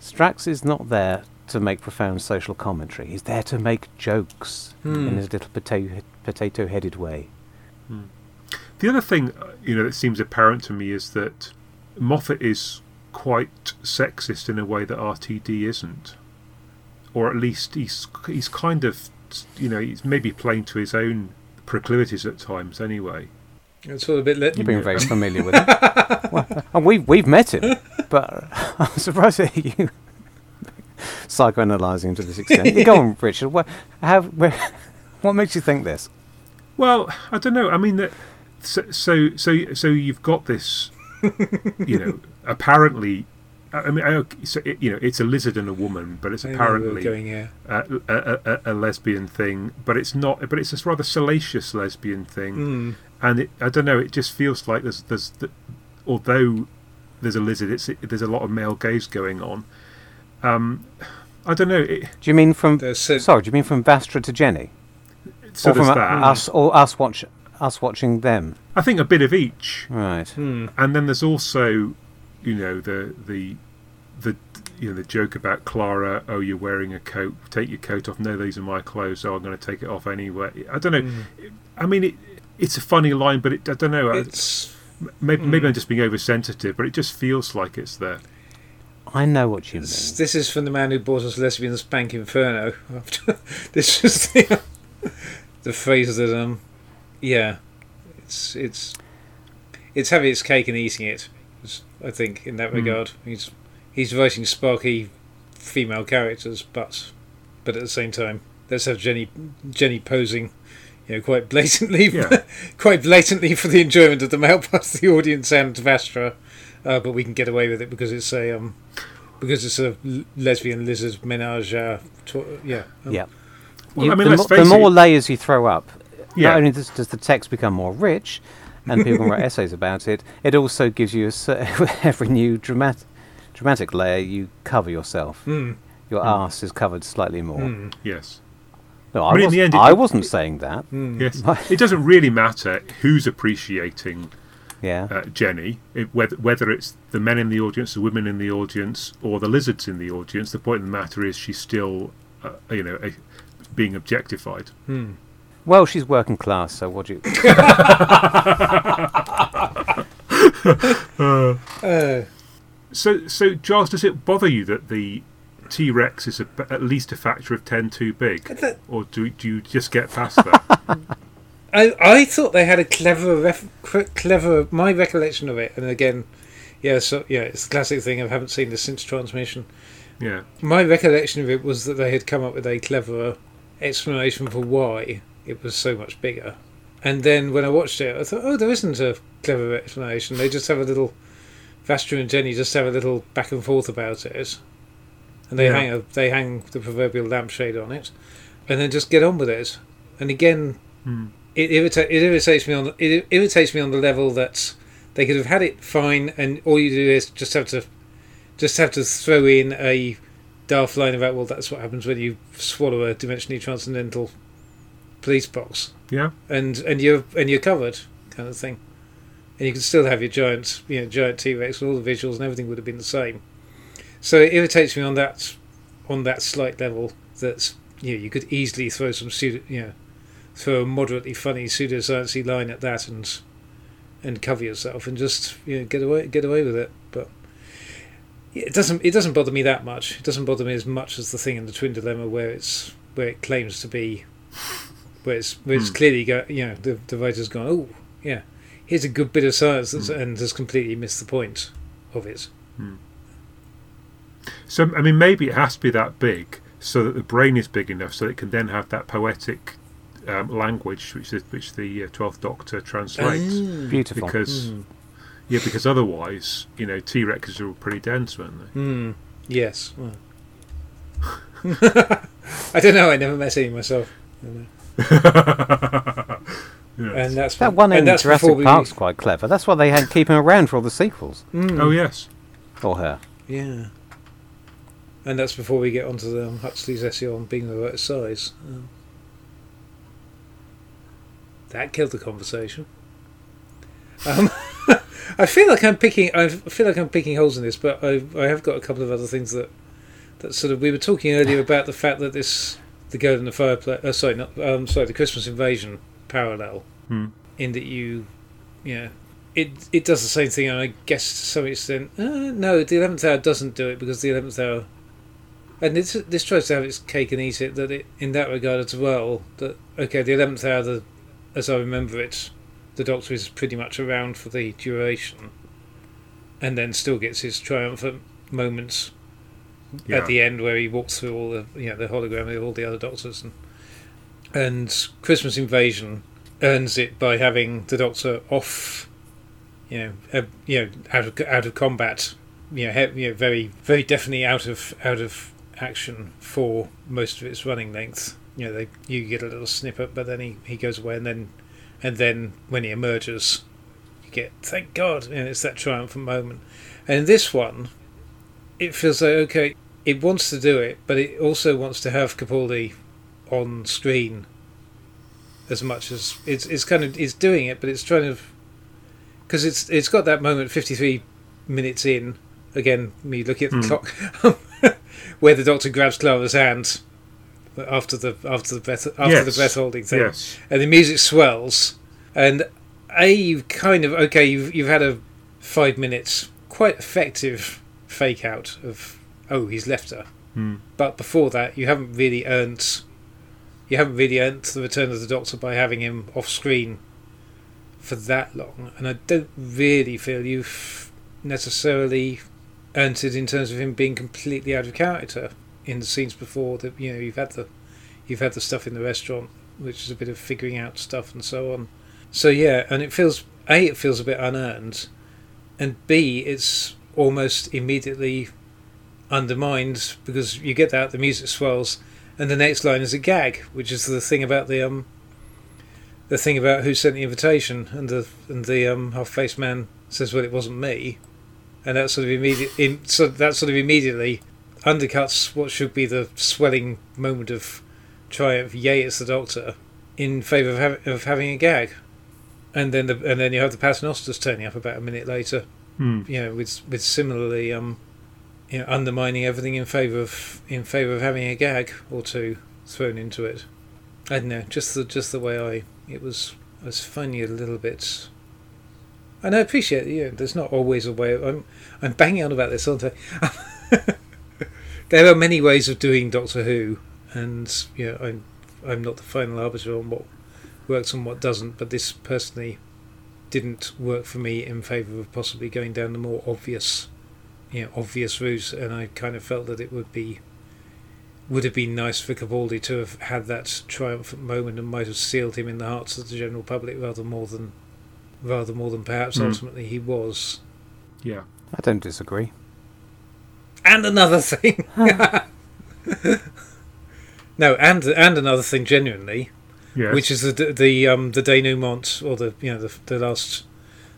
Strax is not there to make profound social commentary. He's there to make jokes Hmm. in his little potato potato-headed way. The other thing, uh, you know, that seems apparent to me is that Moffat is quite sexist in a way that RTD isn't, or at least he's he's kind of, you know, he's maybe playing to his own proclivities at times. Anyway, It's all a bit. Let- You've been very familiar with him. well, and we've we've met him, but I'm surprised to hear you psychoanalyzing to this extent. Yeah, Go on, Richard. What, how, where, what makes you think this? well, I don't know. I mean, that so so so, so you've got this, you know, apparently. I mean, I, so it, you know, it's a lizard and a woman, but it's I we're apparently going here. uh, a, a, a, a lesbian thing, but it's not. But it's a rather salacious lesbian thing, Mm. and it, I don't know. It just feels like there's there's the, although there's a lizard, it's there's a lot of male gaze going on. Um, I don't know. It, Do you mean from? There's so- Sorry, do you mean from Vastra to Jenny, so or from there's that. us, or us watch us watching them? I think a bit of each, Right. Hmm. and then there's also, you know, the the the you know the joke about Clara. Oh, you're wearing a coat. Take your coat off. No, these are my clothes. Oh, I'm going to take it off anyway. I don't know. Mm. I mean, it, it's a funny line, but it, I don't know. I- It's Maybe, maybe Mm. I'm just being oversensitive, but it just feels like it's there. I know what you mean. This this is from the man who bought us Lesbian Spank Inferno. this is the, the phrase that um, yeah, it's it's it's having its cake and eating it. I think in that Hmm. regard, he's he's writing Sparky female characters, but but at the same time, let's have Jenny Jenny posing, you know, quite blatantly, Yeah. quite blatantly for the enjoyment of the male part of the audience and Vastra, uh, but we can get away with it because it's a um, because it's a lesbian lizard menage. Uh, to- yeah, um, Yeah. Well, You- I mean, the, mo- the more layers you throw up, Yeah. not only does, does the text become more rich, and people can write essays about it, it also gives you a, cer- every new dramatic dramatic layer you cover yourself. Mm, Your arse is covered slightly more. mm, Yes. No, I I, mean, in was, the end, it- I wasn't saying that. mm. Yes. it doesn't really matter who's appreciating Yeah. uh, Jenny, it, whether, whether it's the men in the audience, the women in the audience, or the lizards in the audience. The point of the matter is she's still, uh, you know, a, being objectified. Mm. Well, she's working class, so what do you? Uh, So, so Giles, does it bother you that the T Rex is a, at least a factor of ten too big, that- or do, do you just get past that? I I thought they had a clever ref, clever my recollection of it, and again, yeah, so yeah, it's the classic thing. I haven't seen this since transmission. yeah, My recollection of it was that they had come up with a clever explanation for why it was so much bigger. And then when I watched it, I thought, oh, there isn't a clever explanation. They just have a little. Vastra and Jenny just have a little back and forth about it, and they Yeah. hang a, they hang the proverbial lampshade on it, and then just get on with it. And again, Hmm. It, irrita- it irritates me on the, it irritates me on the level that they could have had it fine, and all you do is just have to just have to throw in a daft line about well, that's what happens when you swallow a dimensionally transcendental police box, yeah, and and you're and you're covered, kind of thing. And you can still have your giant, you know, giant T Rex, and all the visuals and everything would have been the same. So it irritates me on that, on that slight level that you know, you could easily throw some pseudo, you know, throw a moderately funny pseudosciencey line at that and and cover yourself and just you know get away get away with it. But it doesn't it doesn't bother me that much. It doesn't bother me as much as the thing in the Twin Dilemma where it's where it claims to be where it's where it's Hmm. clearly go you know the the writer's gone oh yeah here's a good bit of science that's, Hmm. and has completely missed the point of it. So I mean, maybe it has to be that big so that the brain is big enough so it can then have that poetic um, language which is, which the uh, Twelfth Doctor translates. Beautiful. Because Mm. yeah, because otherwise, you know, T Rexes are all pretty dense, weren't they? Mm. Yes. Well. I don't know. I never met any myself. I don't know. Yes. And that's that one in that's Jurassic before we- Park's quite clever. That's why they had keep him around for all the sequels. Mm. Oh yes, Or her. Yeah. And that's before we get onto the um, Huxley's essay on being the right size. Um, that killed the conversation. Um, I feel like I'm picking. I feel like I'm picking holes in this, but I, I have got a couple of other things that that sort of. We were talking earlier about the fact that this the girl in the fireplace. Uh, sorry, not um, sorry, the Christmas invasion parallel Hmm. in that you, yeah, it it does the same thing, and I guess to some extent, uh, no, the eleventh hour doesn't do it because the eleventh hour, and this this tries to have its cake and eat it. That it in that regard as well. That okay, the eleventh hour, the as I remember it, the Doctor is pretty much around for the duration, and then still gets his triumphant moments yeah. at the end where he walks through all the you know the hologram with all the other doctors and and Christmas Invasion earns it by having the Doctor off, you know, uh, you know, out of out of combat, you know, he, you know, very very definitely out of out of action for most of its running length. You know, they you get a little snippet, but then he, he goes away, and then and then when he emerges, you get thank God, and it's that triumphant moment. And in this one, it feels like okay, it wants to do it, but it also wants to have Capaldi on screen as much as it's it's kind of it's doing it, but it's trying to because it's it's got that moment fifty three minutes in again me looking at the Hmm. clock where the doctor grabs Clara's hand after the after the breath after the Yes. breath holding thing Yes. and the music swells and a you kind of okay you've you've had a five minutes quite effective fake out of oh he's left her Hmm. but before that you haven't really earned you haven't really earned the return of the doctor by having him off screen for that long and i don't really feel you've necessarily earned it in terms of him being completely out of character in the scenes before that. You know, you've had the you've had the stuff in the restaurant, which is a bit of figuring out stuff and so on. So yeah, and it feels a it feels a bit unearned, and b it's almost immediately undermined because you get that the music swells, and the next line is a gag, which is the thing about the um the thing about who sent the invitation, and the and the um half faced man says, "Well, it wasn't me," and that sort of immediate in, so that sort of immediately undercuts what should be the swelling moment of triumph. Yay, it's the Doctor, in favour of, hav- of having a gag, and then the and then you have the Paternosters turning up about a minute later. Hmm. You know, with with similarly um, you know, undermining everything in favour of in favour of having a gag or two thrown into it. I don't know, just the just the way I it was I was it a little bit. And I appreciate you know, there's not always a way. I'm I'm banging on about this, aren't I? there are many ways of doing Doctor Who, and you know, I'm I'm not the final arbiter on what works and what doesn't. But this personally didn't work for me in favour of possibly going down the more obvious, you know, obvious route. And I kind of felt that it would be would have been nice for Capaldi to have had that triumphant moment and might have sealed him in the hearts of the general public rather more than rather more than perhaps Hmm. ultimately he was. Yeah. I don't disagree. And another thing. no, and and another thing genuinely, Yes. which is the the um the denouement or the you know the the last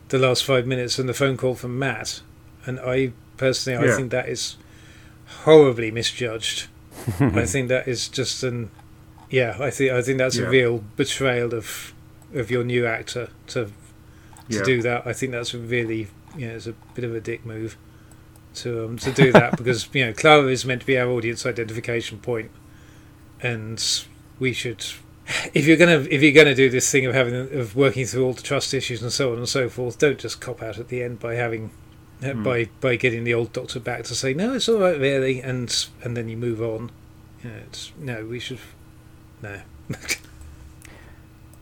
the last five minutes and the phone call from Matt, and I personally I Yeah. think that is horribly misjudged. I think that is just an yeah. I think I think that's Yeah. a real betrayal of of your new actor to to yeah. do that. I think that's really you know it's a bit of a dick move to um, to do that because you know Clara is meant to be our audience identification point, and we should. If you're gonna if you're gonna do this thing of having of working through all the trust issues and so on and so forth, don't just cop out at the end by having Hmm. by by getting the old doctor back to say no, it's all right really, and and then you move on. You know, it's, no, we should no.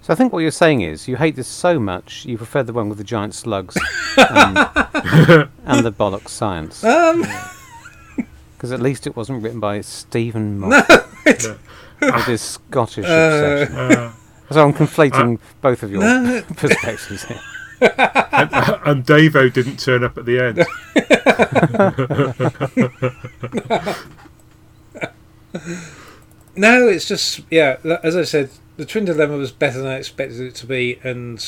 So I think what you're saying is you hate this so much you prefer the one with the giant slugs and, and the bollocks science. um, Because at least it wasn't written by Stephen Moore with his Scottish Uh, obsession. Uh, So I'm conflating both of your no, perspectives here. and, and Davo didn't turn up at the end. No, it's just yeah. th- As I said, the Twin Dilemma was better than I expected it to be, and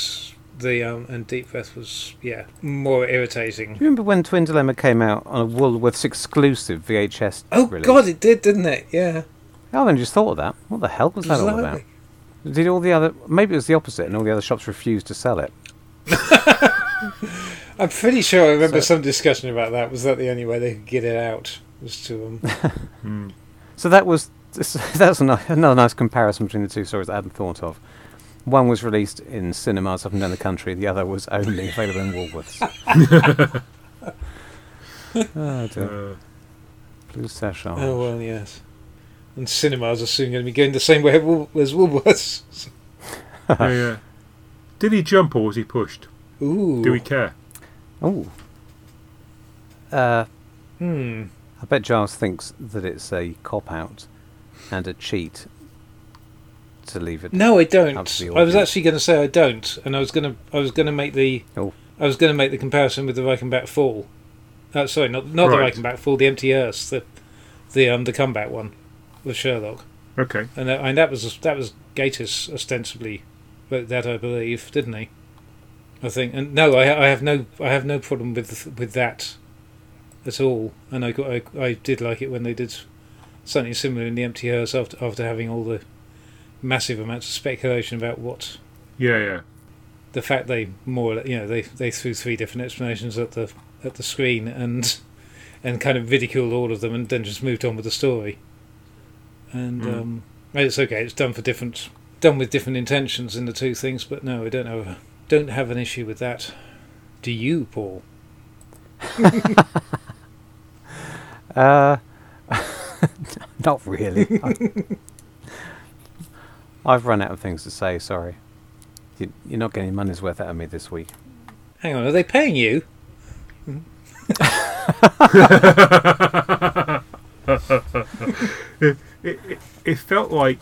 the um and Deep Breath was yeah more irritating. Do you remember when Twin Dilemma came out on a Woolworths exclusive VHS Oh release? God, it did, didn't it? Yeah, I only just thought of that. What the hell was that all about? Did all the other... Maybe it was the opposite and all the other shops refused to sell it. I'm pretty sure I remember So- some discussion about that. Was that the only way they could get it out? Was to um. So that was... That's a another nice comparison between the two stories I hadn't thought of. One was released in cinemas up and down the country. The other was only available in Woolworths. oh, dear. Uh, Blue Sash Orange. oh well, yes. And cinemas are soon going to be going the same way as Wool- as Woolworths. yeah, yeah. Did he jump or was he pushed? Ooh. Do we care? Oh. Uh, Hmm. I bet Giles thinks that it's a cop out and a cheat to leave it. No, I don't. I was actually going to say I don't, and I was going to I was going to make the Oh. I was going to make the comparison with the Reichenbach Fall. Uh, sorry, not not the Right. Reichenbach Fall, the Empty Hearse, the the um the comeback one with Sherlock, Okay. and that, and that was that was Gatiss ostensibly wrote that I believe, didn't he? I think, and no, I I have no I have no problem with with that at all, and I got I, I did like it when they did something similar in the Empty Hearse after after having all the massive amounts of speculation about what Yeah, yeah. the fact they more you know they they threw three different explanations at the at the screen and and kind of ridiculed all of them and then just moved on with the story and Mm. um it's okay it's done for different done with different intentions in the two things but no I don't have don't have an issue with that do you Paul Uh, not really. I- I've run out of things to say. Sorry. You, you're not getting money's worth out of me this week. hang on are they paying you it, it, it felt like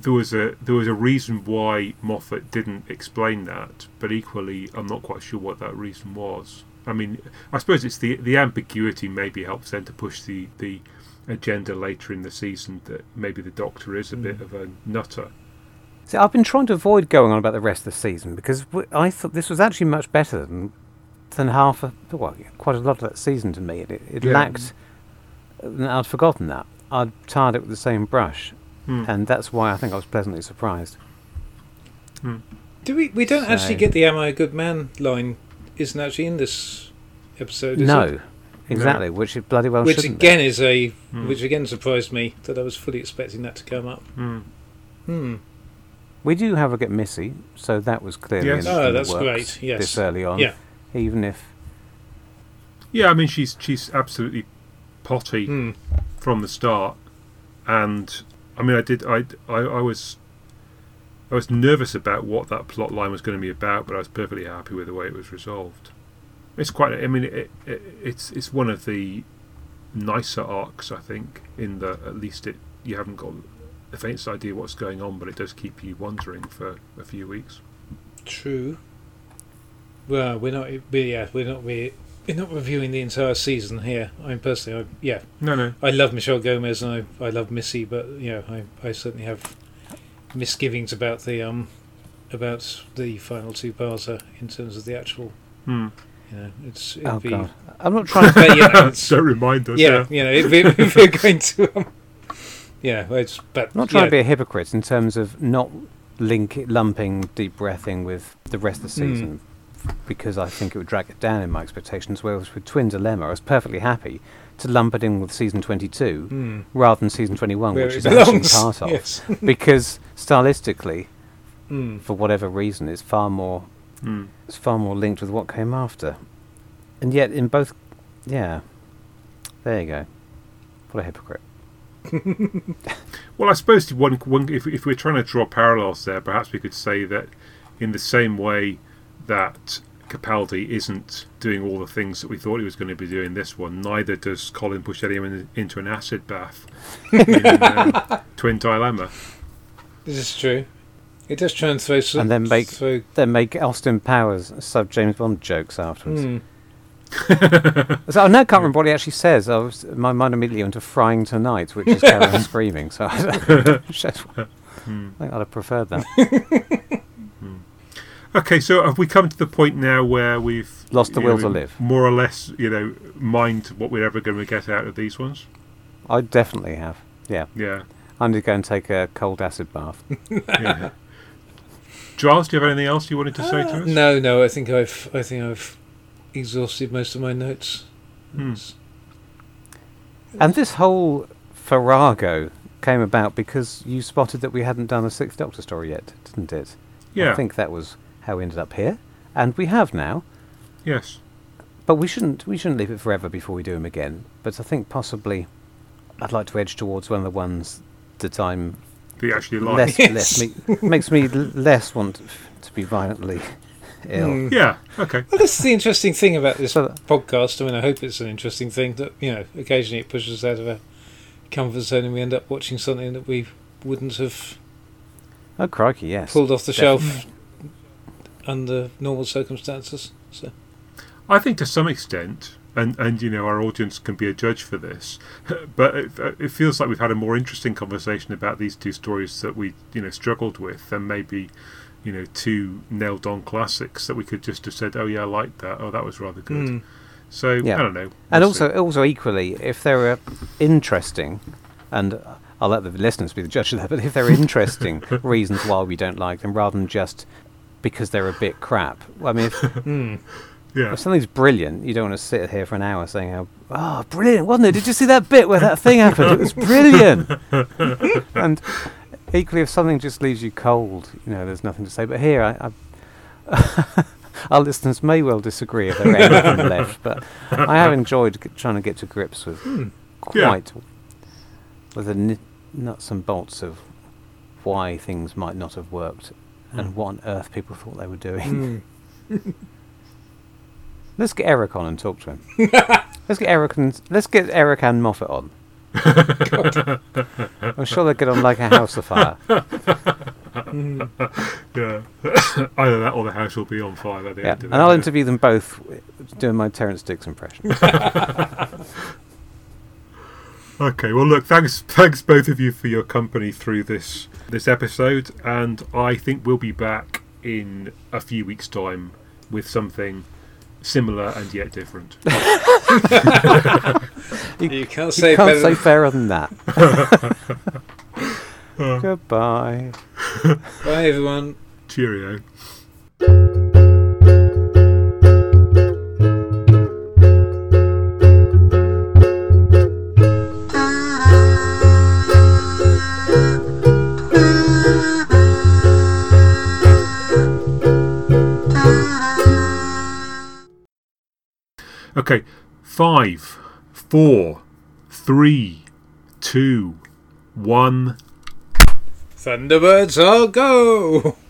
there was a there was a reason why Moffat didn't explain that, but equally, I'm not quite sure what that reason was. I mean, I suppose it's the the ambiguity maybe helps them to push the the agenda later in the season that maybe the Doctor is a bit of a nutter. See, I've been trying to avoid going on about the rest of the season because I thought this was actually much better than than half of well, quite a lot of that season to me. It, it Yeah. lacked. I'd forgotten that. I'd tarred it with the same brush, Hmm. and that's why I think I was pleasantly surprised. Do we? We don't actually get the "Am I a good man?" line. Isn't actually in this episode. Is no, it? Exactly, which it bloody well which shouldn't. again is a Hmm. which again surprised me that I was fully expecting that to come up. Hmm. Hmm. We do have a get Missy, so that was clearly Yes. in, Oh, in the that's works great, yes. this early on. Yeah. even if Yeah, I mean she's she's absolutely potty Hmm. from the start, and I mean I did I, I I was I was nervous about what that plot line was going to be about, but I was perfectly happy with the way it was resolved. It's quite. I mean, it, it, it's it's one of the nicer arcs, I think. In that at least it you haven't got the faintest idea what's going on, but it does keep you wondering for a few weeks. True. Well, we're not. We, yeah, we're not. We're, we're not reviewing the entire season here. I mean, personally, I, yeah, No, no. I love Michelle Gomez and I, I love Missy, but you know, I, I certainly have misgivings about the um about the final two parter in terms of the actual. Hmm. You know, it's it'd oh be, god, I'm not trying to. But, you know, it's, Don't remind us. yeah, you know, if, we- if we're going to, um, yeah, it's but I'm not trying yeah, to be a hypocrite in terms of not link lumping deep breathing with the rest of the Hmm. season because I think it would drag it down in my expectations. Whereas with Twin Dilemma, I was perfectly happy to lump it in with season 22 Hmm. rather than season 21, Where which it is actually belongs, part of. Yes. because stylistically, Hmm. for whatever reason, it's far more Hmm. it's far more linked with what came after. And yet, in both, yeah, there you go. What a hypocrite. Well, I suppose one, one, if, if we're trying to draw parallels there, perhaps we could say that in the same way that Capaldi isn't doing all the things that we thought he was going to be doing this one, neither does Colin push anyone in- into an acid bath in um, Twin Dilemma. This is true. It does try and throw some, And then make- throw, Then make Austin Powers sub James Bond jokes afterwards. Hmm. So I now can't remember what he actually says. I was, my mind immediately went to Frying Tonight, which is Carol screaming. So I, I Hmm. think I'd have preferred that. Okay, so have we come to the point now where we've Lost the will know, to live. More or less, you know, mind what we're ever going to get out of these ones. I definitely have. Yeah. Yeah, I need to go and take a cold acid bath. yeah. Giles, do you have anything else you wanted to say to us? Uh, No, no. I think I've I think I've exhausted most of my notes. Hmm. And this whole Farrago came about because you spotted that we hadn't done a Sixth Doctor story yet, didn't it? Yeah. I think that was how we ended up here, and we have now. Yes. But we shouldn't we shouldn't leave it forever before we do them again. But I think possibly I'd like to edge towards one of the ones that I'm That you actually like. less, Yes. less me, makes me less want to be violently ill. Hmm. Yeah. Okay. Well, that's the interesting thing about this So- podcast. I mean, I hope it's an interesting thing that you know. Occasionally, it pushes us out of our comfort zone, and we end up watching something that we wouldn't have Oh crikey, yes. pulled off the shelf under normal circumstances. So, I think to some extent, and and you know our audience can be a judge for this, but it, it feels like we've had a more interesting conversation about these two stories that we you know struggled with than maybe you know two nailed on classics that we could just have said, oh yeah, I like that, oh that was rather good. Hmm. So Yeah. I don't know. And We'll also, see. also equally, if they're interesting, and I'll let the listeners be the judge of that, but if they're interesting reasons why we don't like them, rather than just because they're a bit crap. Well, I mean, if, Hmm. Yeah, if something's brilliant, you don't want to sit here for an hour saying, how, "Oh, brilliant, wasn't it? Did you see that bit where that thing happened? It was brilliant." and equally, if something just leaves you cold, you know, there's nothing to say. But here, I. I Our listeners may well disagree if there are anything left, but I have enjoyed g- trying to get to grips with Hmm. Yeah. quite with the n- nuts and bolts of why things might not have worked and Hmm. what on earth people thought they were doing. Hmm. Let's get Eric on and talk to him. Let's get Eric and let's get Eric and Moffat on. I'm sure they'll get on like a house of fire. Yeah. Either that or the house will be on fire at the Yeah, end of and I'll it. interview them both doing my Terrance Dicks impression. Okay, well, look, thanks, thanks both of you for your company through this this episode, and I think we'll be back in a few weeks' time with something similar and yet different. You can't say You can't say fairer than that. Goodbye. Bye, everyone. Cheerio. Okay, five, four, three, two, one. Thunderbirds, I'll go.